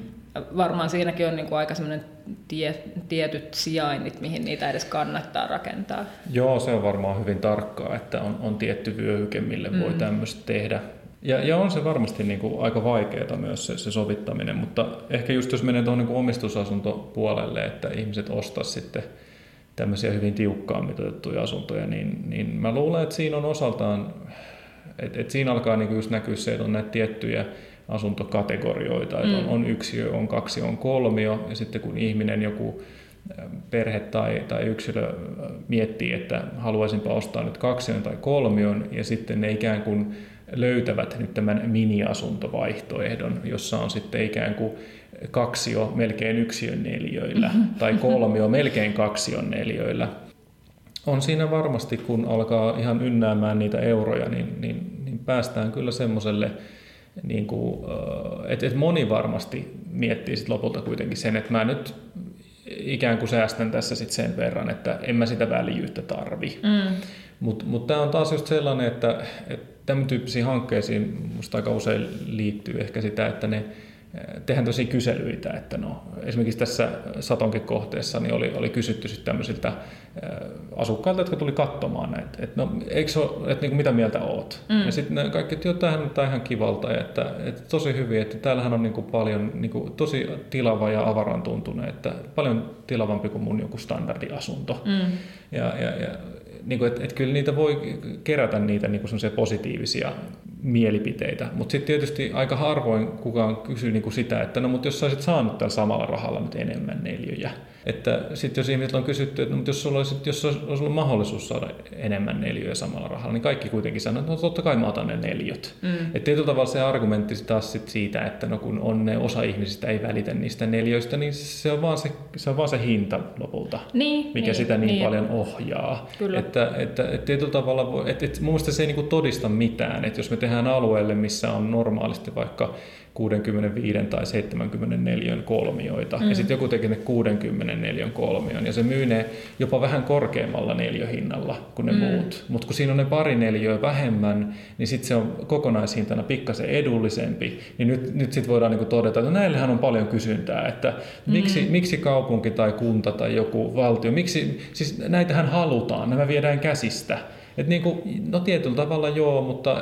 varmaan siinäkin on niin kuin aika semmoinen tie, tietyt sijainnit, mihin niitä edes kannattaa rakentaa. Joo, se on varmaan hyvin tarkkaa, että on, on tietty vyöhyke, mille mm. voi tämmöistä tehdä. Ja, ja on se varmasti niin kuin aika vaikeaa myös se, se sovittaminen, mutta ehkä just jos menee tuohon niin omistusasuntopuolelle, että ihmiset ostaa sitten tämmöisiä hyvin tiukkaan mitoitettuja asuntoja, niin, niin mä luulen, että siinä on osaltaan, että, että siinä alkaa niin kuin just näkyä se, että on näitä tiettyjä asuntokategorioita, että on, mm. on yksiö, on kaksi, on kolmio, ja sitten kun ihminen joku perhe tai, tai yksilö miettii, että haluaisinpa ostaa nyt kaksion tai kolmion, ja sitten ne ikään kuin löytävät nyt tämän mini-asuntovaihtoehdon, jossa on sitten ikään kuin kaksio melkein yksiön neljöillä, mm-hmm. tai kolmio melkein kaksion neljöillä. On siinä varmasti, kun alkaa ihan ynnäämään niitä euroja, niin, niin, niin päästään kyllä semmoiselle niin kuin, että, että moni varmasti miettii sit lopulta kuitenkin sen, että mä nyt ikään kuin säästän tässä sit sen verran, että en mä sitä väljyyttä tarvi. Mm. Mutta mut tämä on taas just sellainen, että, että tämän tyyppisiin hankkeisiin musta aika usein liittyy ehkä sitä, että ne tehdään tosi kyselyitä, että no, esimerkiksi tässä Satonkin kohteessa niin oli, oli kysytty sitten tämmöisiltä asukkailta, jotka tuli katsomaan näitä, että no, eikö se ole, että niin kuin, mitä mieltä oot? Mm. Ja sitten kaikki, että joo, tämähän on ihan kivalta, että, että tosi hyvin, että täällähän on niin kuin paljon niin kuin, tosi tilava ja avaran tuntunut, että paljon tilavampi kuin mun joku standardiasunto. Mm. Ja, ja, ja niin kuin, että, että kyllä niitä voi kerätä niitä niin kuin positiivisia mielipiteitä, mutta sitten tietysti aika harvoin kukaan kysyy niin kuin sitä, että no mutta jos sä olisit saanut tällä samalla rahalla nyt enemmän neljöjä. Että sitten jos ihmiset on kysytty, että no, mutta jos sulla olisi, jos olisi ollut mahdollisuus saada enemmän neljöjä samalla rahalla, niin kaikki kuitenkin sanoo, että no totta kai mä otan ne neljöt. Mm. Että tietyllä tavalla se argumentti taas sit siitä, että no kun on ne osa ihmisistä ei välitä niistä neljöistä, niin se on vaan se, se, on vaan se hinta lopulta, niin, mikä niin, sitä niin, niin paljon ohjaa. Kyllä. Että, että, että tietyllä tavalla, voi, että, että mun mielestä se ei niin todista mitään, että jos me tehdään alueelle, missä on normaalisti vaikka 65 tai 74 kolmioita. Mm. Ja sitten joku tekee ne 64 kolmion ja se myy ne jopa vähän korkeammalla neljöhinnalla kuin ne mm. muut. Mutta kun siinä on ne pari neljöä vähemmän, niin sitten se on kokonaishintana pikkasen edullisempi. Niin nyt, nyt sitten voidaan niinku todeta, että no näillähän on paljon kysyntää, että miksi, mm. miksi kaupunki tai kunta tai joku valtio, miksi, siis näitähän halutaan, nämä viedään käsistä. Et niin kuin, no tietyllä tavalla joo, mutta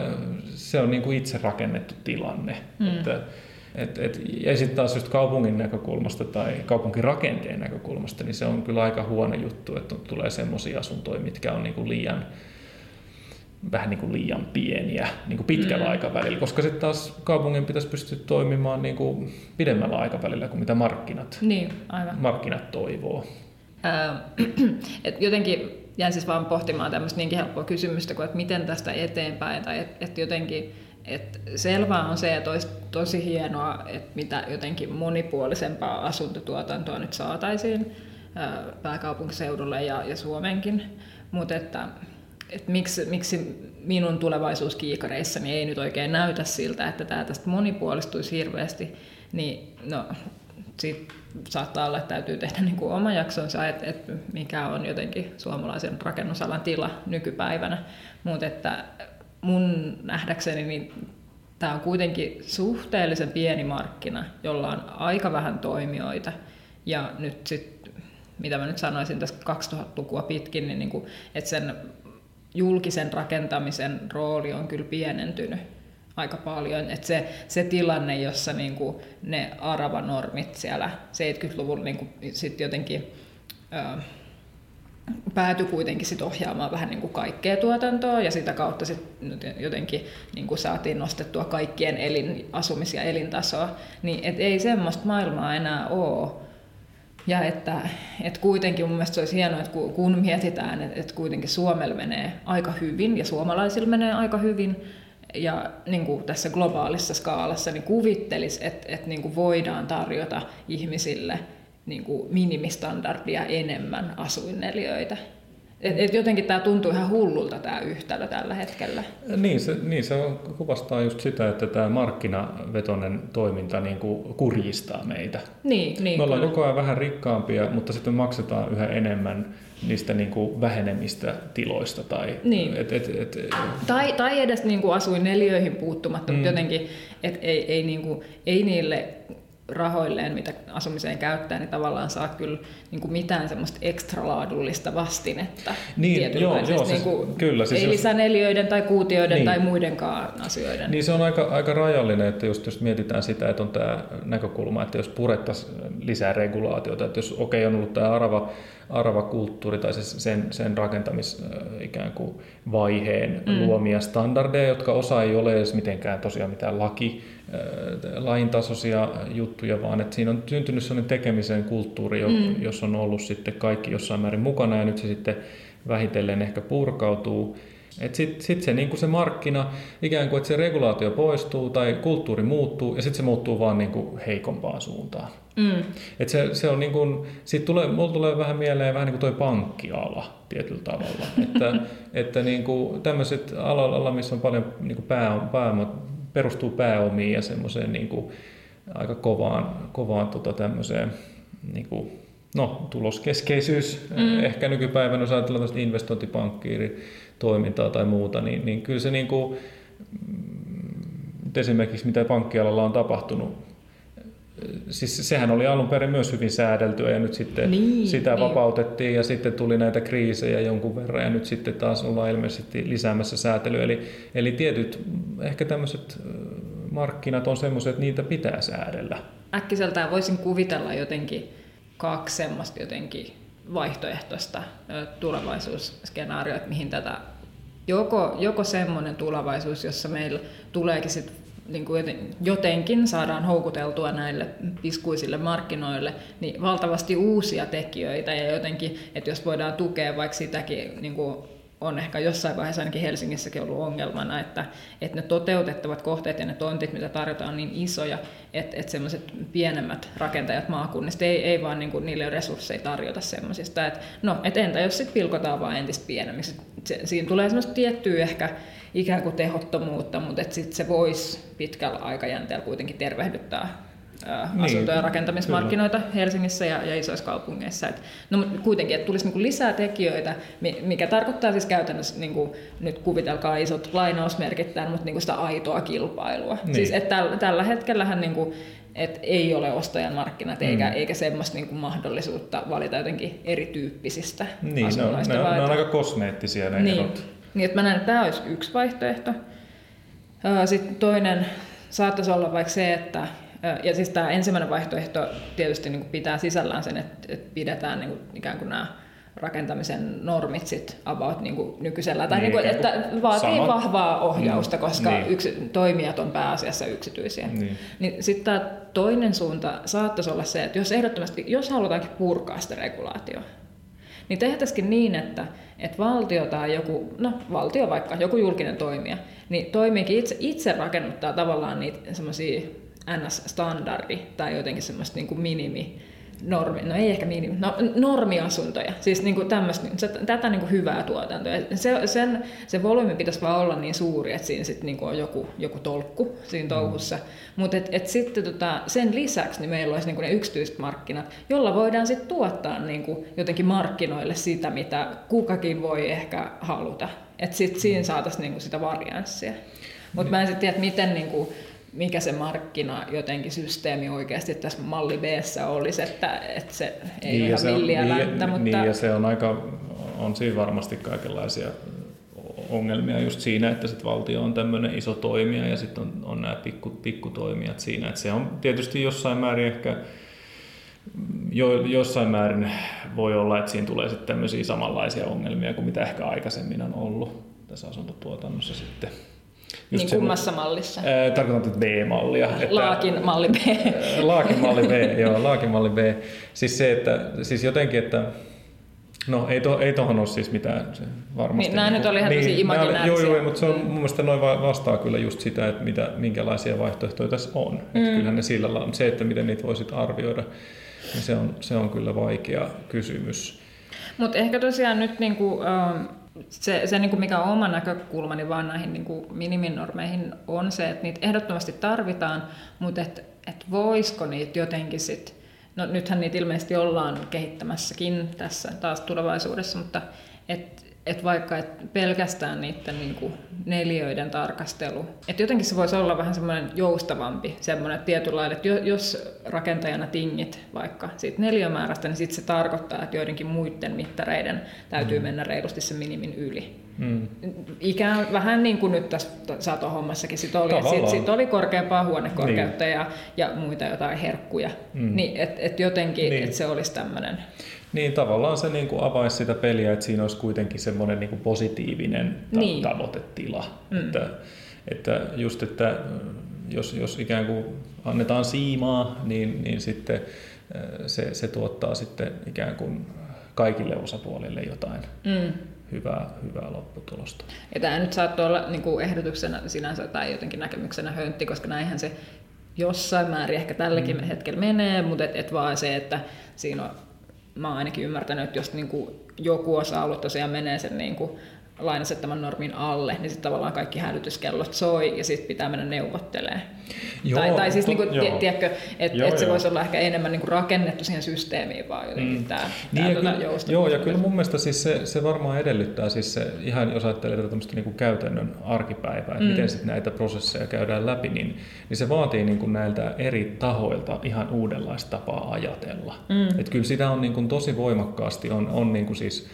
se on niin kuin itse rakennettu tilanne. Mm. Että, et, et, ja sitten taas just kaupungin näkökulmasta tai kaupunkirakenteen näkökulmasta, niin se on kyllä aika huono juttu, että tulee semmoisia asuntoja, mitkä on niin kuin liian, vähän niin kuin liian pieniä niin kuin pitkällä mm. aikavälillä, koska sitten taas kaupungin pitäisi pystyä toimimaan niin kuin pidemmällä aikavälillä kuin mitä markkinat, niin, aivan. markkinat toivoo. Äh, [CLEARS THROAT] et jotenkin jäin siis vaan pohtimaan tämmöistä niinkin helppoa kysymystä kuin, että miten tästä eteenpäin, tai että et jotenkin et selvää on se, että olisi tosi hienoa, että mitä jotenkin monipuolisempaa asuntotuotantoa nyt saataisiin pääkaupunkiseudulle ja, ja Suomenkin, mutta että, että miksi, miksi minun tulevaisuuskiikareissani ei nyt oikein näytä siltä, että tämä tästä monipuolistuisi hirveästi, niin no, siitä saattaa olla, että täytyy tehdä niin kuin oma jaksonsa, että, että mikä on jotenkin suomalaisen rakennusalan tila nykypäivänä. Mutta että mun nähdäkseni niin tämä on kuitenkin suhteellisen pieni markkina, jolla on aika vähän toimijoita. Ja nyt sitten, mitä mä nyt sanoisin tässä 2000-lukua pitkin, niin, niin kuin, että sen julkisen rakentamisen rooli on kyllä pienentynyt aika paljon. Et se, se tilanne, jossa niinku ne aravanormit siellä 70-luvulla niinku sit jotenkin ö, päätyi kuitenkin sit ohjaamaan vähän niin kuin kaikkea tuotantoa ja sitä kautta sit jotenkin niin kuin saatiin nostettua kaikkien elin, asumis- ja elintasoa, niin et ei semmoista maailmaa enää ole. Ja että, että kuitenkin mun mielestä se olisi hienoa, että kun mietitään, että, että kuitenkin Suomella menee aika hyvin ja suomalaisilla menee aika hyvin, ja niin kuin tässä globaalissa skaalassa niin kuvittelisi, että, että niin kuin voidaan tarjota ihmisille niin kuin minimistandardia enemmän asuinneliöitä. Et, et jotenkin tämä tuntuu ihan hullulta tämä yhtälö tällä hetkellä. Niin se, niin se kuvastaa just sitä, että tämä markkinavetoinen toiminta niin kuin kurjistaa meitä. Niin, niin, Me ollaan kyllä. koko ajan vähän rikkaampia, mutta sitten maksetaan yhä enemmän niistä niin kuin vähenemistä tiloista. Tai, niin. et, et, et, tai, tai edes niin kuin asuinneliöihin puuttumatta, mm. mutta jotenkin et ei, ei, niin kuin, ei niille rahoilleen, mitä asumiseen käyttää, niin tavallaan saa kyllä niin kuin mitään semmoista ekstralaadullista vastinetta. Niin, joo, joo, siis, niin kuin, kyllä. Siis ei jos... lisäneliöiden tai kuutioiden niin. tai muidenkaan asioiden. Niin se on aika, aika rajallinen, että just jos mietitään sitä, että on tämä näkökulma, että jos purettaisiin lisää regulaatiota, että jos okei okay, on ollut tämä arava, aravakulttuuri tai sen, sen rakentamis ikään kuin vaiheen mm. luomia standardeja, jotka osa ei ole edes mitenkään tosiaan mitään laki, lain tasoisia juttuja, vaan että siinä on syntynyt sellainen tekemisen kulttuuri, mm. jos on ollut sitten kaikki jossain määrin mukana ja nyt se sitten vähitellen ehkä purkautuu. Sitten sit se, niin se markkina, ikään kuin että se regulaatio poistuu tai kulttuuri muuttuu ja sitten se muuttuu vaan niin kuin heikompaan suuntaan. Mm. Et se, se on niin kuin, sit tulee, mulla tulee vähän mieleen vähän niin kuin toi pankkiala tietyllä tavalla. [LAUGHS] että että niin kuin tämmöiset alalla, missä on paljon niin kuin pää, pääoma, perustuu pääomiin ja semmoiseen niin kuin aika kovaan, kovaan tota tämmöiseen niin kuin, no, tuloskeskeisyys, mm. ehkä nykypäivänä jos ajatellaan investointipankkiiritoimintaa tai muuta, niin, niin kyllä se niin kuin, esimerkiksi mitä pankkialalla on tapahtunut siis sehän oli alun perin myös hyvin säädeltyä ja nyt sitten niin, sitä niin. vapautettiin ja sitten tuli näitä kriisejä jonkun verran ja nyt sitten taas ollaan ilmeisesti lisäämässä säätelyä. Eli, eli tietyt ehkä tämmöiset markkinat on semmoiset, että niitä pitää säädellä. Äkkiseltään voisin kuvitella jotenkin kaksi semmoista jotenkin vaihtoehtoista tulevaisuusskenaarioita, mihin tätä joko, joko semmoinen tulevaisuus, jossa meillä tuleekin sitten niin kuin jotenkin saadaan houkuteltua näille iskuisille markkinoille niin valtavasti uusia tekijöitä ja jotenkin, että jos voidaan tukea vaikka sitäkin niin kuin on ehkä jossain vaiheessa ainakin Helsingissäkin ollut ongelmana, että, että ne toteutettavat kohteet ja ne tontit, mitä tarjotaan, on niin isoja, että, että semmoiset pienemmät rakentajat maakunnista ei, ei vaan niin kuin, niille resursseja tarjota semmoisista. Että, no, et entä jos sitten pilkotaan vaan entistä pienemmiksi? Siinä tulee semmoista tiettyä ehkä ikään kuin tehottomuutta, mutta että sit se voisi pitkällä aikajänteellä kuitenkin tervehdyttää niin, asunto- ja rakentamismarkkinoita kyllä. Helsingissä ja, ja isoissa kaupungeissa. Et, no, mutta kuitenkin, että tulisi niinku lisää tekijöitä, mikä tarkoittaa siis käytännössä, niinku, nyt kuvitelkaa isot lainausmerkit tämän, mutta niinku sitä aitoa kilpailua. Niin. Siis, että tällä, tällä hetkellähän niinku, et ei ole ostajan markkinat mm. eikä, eikä semmoista niinku mahdollisuutta valita jotenkin erityyppisistä niin, asunnoista. Ne on, ne, on, ne on aika kosmeettisia ne niin. erot. Niin, että mä näen, että tämä olisi yksi vaihtoehto. Sitten toinen saattaisi olla vaikka se, että ja siis tämä ensimmäinen vaihtoehto tietysti niin pitää sisällään sen, että, että pidetään niin kuin ikään kuin nämä rakentamisen normit sit about niin kuin nykyisellä, tai niin, niin kuin, että vaatii samat. vahvaa ohjausta, mm, koska niin. yksi, toimijat on pääasiassa yksityisiä. Niin. niin sitten tämä toinen suunta saattaisi olla se, että jos ehdottomasti, jos halutaankin purkaa sitä regulaatioa, niin tehtäisikin niin, että, että valtio tai joku, no valtio vaikka, joku julkinen toimija, niin toimiikin itse, itse rakennuttaa tavallaan niitä semmoisia NS-standardi tai jotenkin semmoista niin kuin minimi, normi, no ei ehkä minimi, no, normiasuntoja, siis niin kuin tämmöistä, tätä niin kuin hyvää tuotantoa. Se, sen, se volyymi pitäisi vaan olla niin suuri, että siinä sitten niin kuin on joku, joku tolkku siinä touhussa. Mm. Mutta et, et sitten tota, sen lisäksi niin meillä olisi niin kuin ne yksityiset markkinat, jolla voidaan sitten tuottaa niin kuin jotenkin markkinoille sitä, mitä kukakin voi ehkä haluta. Että sitten siinä saataisiin niin kuin sitä varianssia. Mutta mä en sitten tiedä, miten niin kuin, mikä se markkina jotenkin systeemi oikeasti tässä malli b olisi, että, että se ei niin, ole ihan villiä niin, länttä. Mutta... Niin, ja se on aika, on siinä varmasti kaikenlaisia ongelmia just siinä, että sit valtio on tämmöinen iso toimija ja sitten on, on nämä pikku, pikkutoimijat siinä. että se on tietysti jossain määrin ehkä jo, jossain määrin voi olla, että siinä tulee sitten tämmöisiä samanlaisia ongelmia kuin mitä ehkä aikaisemmin on ollut tässä asuntotuotannossa sitten. Just niin kummassa mallissa? Ää, tarkoitan B-mallia. Että, laakin malli B. laakin malli B, [LAUGHS] joo, laakin malli B. Siis se, että siis jotenkin, että No ei, to, ei tohon ole siis mitään se varmasti. Niin, nämä niin, nyt oli ihan niin, tosi imaginäärisiä. Joo, joo, mutta se on, mm. mun mielestä noin vastaa kyllä just sitä, että mitä, minkälaisia vaihtoehtoja tässä on. Mm. Että kyllähän ne sillä on se, että miten niitä voisit arvioida, niin se on, se on kyllä vaikea kysymys. Mutta ehkä tosiaan nyt niinku, se, se niinku mikä on oma näkökulmani vaan näihin niinku miniminormeihin on se, että niitä ehdottomasti tarvitaan, mutta että et voisiko niitä jotenkin sitten No nythän niitä ilmeisesti ollaan kehittämässäkin tässä taas tulevaisuudessa, mutta et, et vaikka et pelkästään niiden niin kuin neljöiden tarkastelu, että jotenkin se voisi olla vähän semmoinen joustavampi, semmoinen tietynlainen, että jos rakentajana tingit vaikka siitä neliömäärästä, niin sitten se tarkoittaa, että joidenkin muiden mittareiden täytyy mm. mennä reilusti sen minimin yli. Mm. Ikään vähän niin kuin nyt tässä satohommassakin sit oli, sit, sit oli korkeampaa huonekorkeutta niin. ja, ja muita jotain herkkuja, mm. niin että et jotenkin niin. et se olisi tämmöinen. Niin, tavallaan se niin kuin avaisi sitä peliä, että siinä olisi kuitenkin semmoinen niin kuin positiivinen ta- niin. tavoitetila. Mm. Että, että just, että jos, jos ikään kuin annetaan siimaa, niin, niin sitten se, se tuottaa sitten ikään kuin kaikille osapuolille jotain. Mm hyvää, hyvää lopputulosta. Ja tämä nyt saattoi olla niin kuin ehdotuksena sinänsä tai jotenkin näkemyksenä höntti, koska näinhän se jossain määrin ehkä tälläkin mm. hetkellä menee, mutta et, et vaan se, että siinä on, mä oon ainakin ymmärtänyt, että jos niin kuin joku osa-alue tosiaan menee sen niin kuin lainasettaman normin alle, niin sitten tavallaan kaikki hälytyskellot soi ja sitten pitää mennä neuvottelemaan. Joo, tai, tai siis to, niinku, joo. tiedätkö, että et se voisi olla ehkä enemmän niinku rakennettu siihen systeemiin vaan jotenkin mm. tämä niin, ja tuota kyllä, Joo, ja kyllä mun mielestä siis se, se varmaan edellyttää, siis se, ihan jos ajattelee tätä niinku käytännön arkipäivää, että mm. miten sitten näitä prosesseja käydään läpi, niin, niin se vaatii niinku näiltä eri tahoilta ihan uudenlaista tapaa ajatella. Mm. Et kyllä sitä on niinku tosi voimakkaasti, on, on niinku siis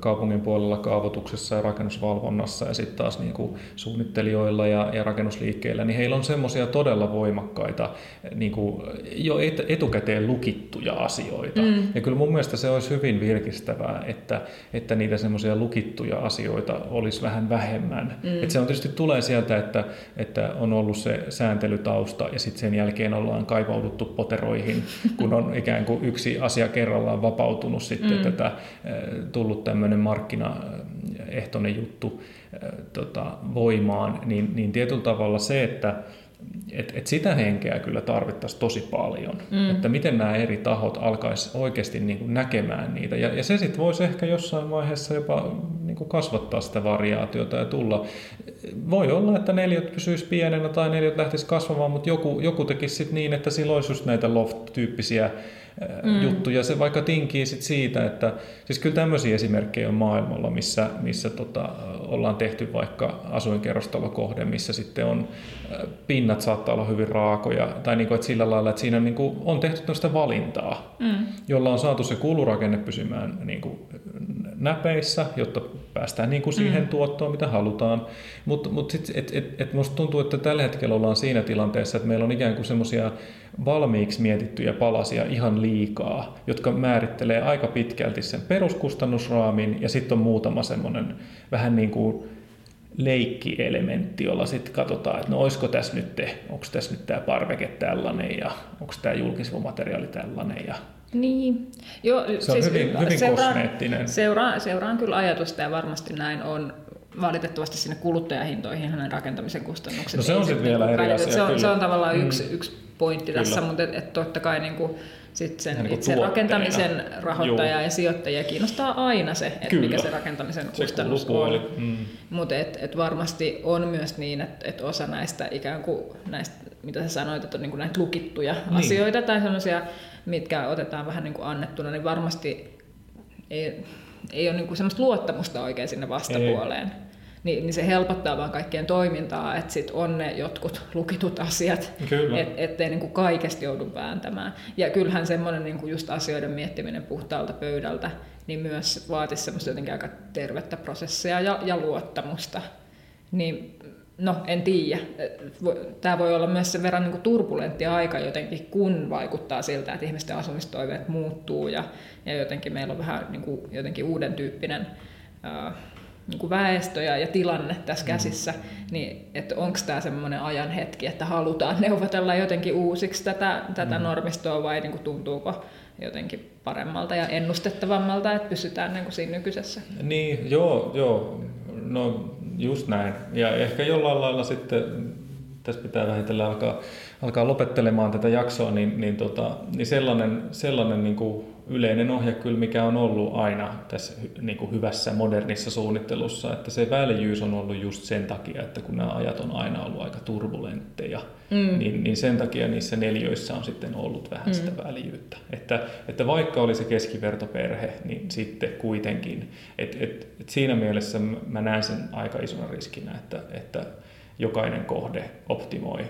kaupungin puolella kaavoituksessa ja rakennusvalvonnassa ja sitten taas niin kuin suunnittelijoilla ja, ja rakennusliikkeillä, niin heillä on semmoisia todella voimakkaita niin kuin jo et, etukäteen lukittuja asioita. Mm. Ja kyllä mun mielestä se olisi hyvin virkistävää, että, että niitä semmoisia lukittuja asioita olisi vähän vähemmän. Mm. Et se on tietysti tulee sieltä, että, että on ollut se sääntelytausta ja sitten sen jälkeen ollaan kaivauduttu poteroihin, kun on [LAUGHS] ikään kuin yksi asia kerrallaan vapautunut sitten mm. tätä tullut tämmöinen markkinaehtoinen juttu tota, voimaan, niin, niin tietyllä tavalla se, että et, et sitä henkeä kyllä tarvittaisiin tosi paljon, mm. että miten nämä eri tahot alkaisi oikeasti niin kuin näkemään niitä. Ja, ja se sitten voisi ehkä jossain vaiheessa jopa niin kuin kasvattaa sitä variaatiota ja tulla. Voi olla, että neljät pysyisi pienenä tai neljät lähtisi kasvamaan, mutta joku, joku tekisi sitten niin, että sillä olisi just näitä loft-tyyppisiä mm. juttu. Ja se vaikka tinkii sit siitä, että siis kyllä tämmöisiä esimerkkejä on maailmalla, missä, missä tota, ollaan tehty vaikka asuinkerrostalokohde, missä sitten on pinnat saattaa olla hyvin raakoja, tai niin kuin, että sillä lailla, että siinä niin kuin, on tehty tämmöistä valintaa, mm. jolla on saatu se kulurakenne pysymään niin kuin, näpeissä, jotta päästään niin kuin siihen mm. tuottoon, mitä halutaan. Mutta mut, mut et, et, et musta tuntuu, että tällä hetkellä ollaan siinä tilanteessa, että meillä on ikään kuin semmoisia valmiiksi mietittyjä palasia ihan liikaa, jotka määrittelee aika pitkälti sen peruskustannusraamin ja sitten on muutama semmoinen vähän niin kuin leikkielementti, jolla sitten katsotaan, että no olisiko tässä nyt, onko tässä nyt tämä parveke tällainen ja onko tämä julkisivumateriaali tällainen ja niin. Joo, se on siis hyvin, hyvin seuraan, kosmeettinen. Seuraan, seuraan kyllä ajatusta ja varmasti näin on valitettavasti sinne kuluttajahintoihin hänen rakentamisen kustannukset. No se on sitten vielä eri asia. Se on, se on tavallaan mm. yksi, yksi pointti kyllä. tässä, mutta et, et totta kai niin kuin, sit sen niin itse rakentamisen rahoittaja Joo. ja sijoittajia kiinnostaa aina se, että mikä se rakentamisen se kustannus on. Mm. Mutta et, et varmasti on myös niin, että et osa näistä ikään kuin näistä, mitä sä sanoit, että on niin kuin näitä lukittuja niin. asioita tai sellaisia, mitkä otetaan vähän niin kuin annettuna, niin varmasti ei, ei ole niin kuin semmoista luottamusta oikein sinne vastapuoleen. Ei niin, niin se helpottaa vaan kaikkien toimintaa, että sit on ne jotkut lukitut asiat, et, ettei niin kuin kaikesti joudu vääntämään. Ja kyllähän semmoinen niin kuin just asioiden miettiminen puhtaalta pöydältä, niin myös vaatisi semmoista jotenkin aika tervettä prosessia ja, ja luottamusta. Niin no en tiedä. Tämä voi olla myös sen verran niin kuin turbulentti aika jotenkin, kun vaikuttaa siltä, että ihmisten asumistoiveet muuttuu ja, ja jotenkin meillä on vähän niin kuin, jotenkin uuden tyyppinen ää, niin kuin väestö ja, ja tilanne tässä mm. käsissä, niin että onko tämä semmoinen ajan hetki, että halutaan [LAUGHS] neuvotella jotenkin uusiksi tätä, tätä mm. normistoa vai niin kuin tuntuuko jotenkin paremmalta ja ennustettavammalta, että pysytään niin kuin siinä nykyisessä? Niin, joo, joo. No just näin. Ja ehkä jollain lailla sitten tässä pitää vähitellen alkaa, alkaa lopettelemaan tätä jaksoa, niin, niin, tota, niin sellainen, sellainen niin kuin yleinen ohje kyllä, mikä on ollut aina tässä niin kuin hyvässä modernissa suunnittelussa, että se väljyys on ollut just sen takia, että kun nämä ajat on aina ollut aika turbulentteja, mm. niin, niin sen takia niissä neljöissä on sitten ollut vähän mm. sitä väljyyttä. Että, että vaikka oli se keskivertoperhe, niin sitten kuitenkin, että et, et siinä mielessä mä näen sen aika isona riskinä, että, että jokainen kohde optimoi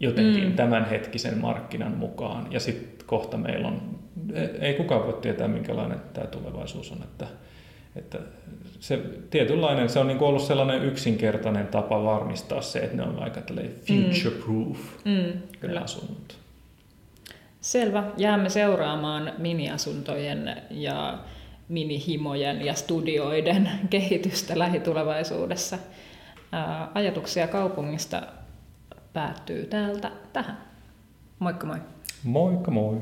jotenkin mm. tämänhetkisen markkinan mukaan. Ja sitten kohta meillä on, ei kukaan voi tietää minkälainen tämä tulevaisuus on, että, että se tietynlainen, se on niin ollut sellainen yksinkertainen tapa varmistaa se, että ne on aika future proof mm. Mm, kyllä. asunnot. Selvä. Jäämme seuraamaan miniasuntojen ja minihimojen ja studioiden [LAUGHS] kehitystä lähitulevaisuudessa. Ajatuksia kaupungista päättyy täältä tähän. Moikka moi! Moikka moi!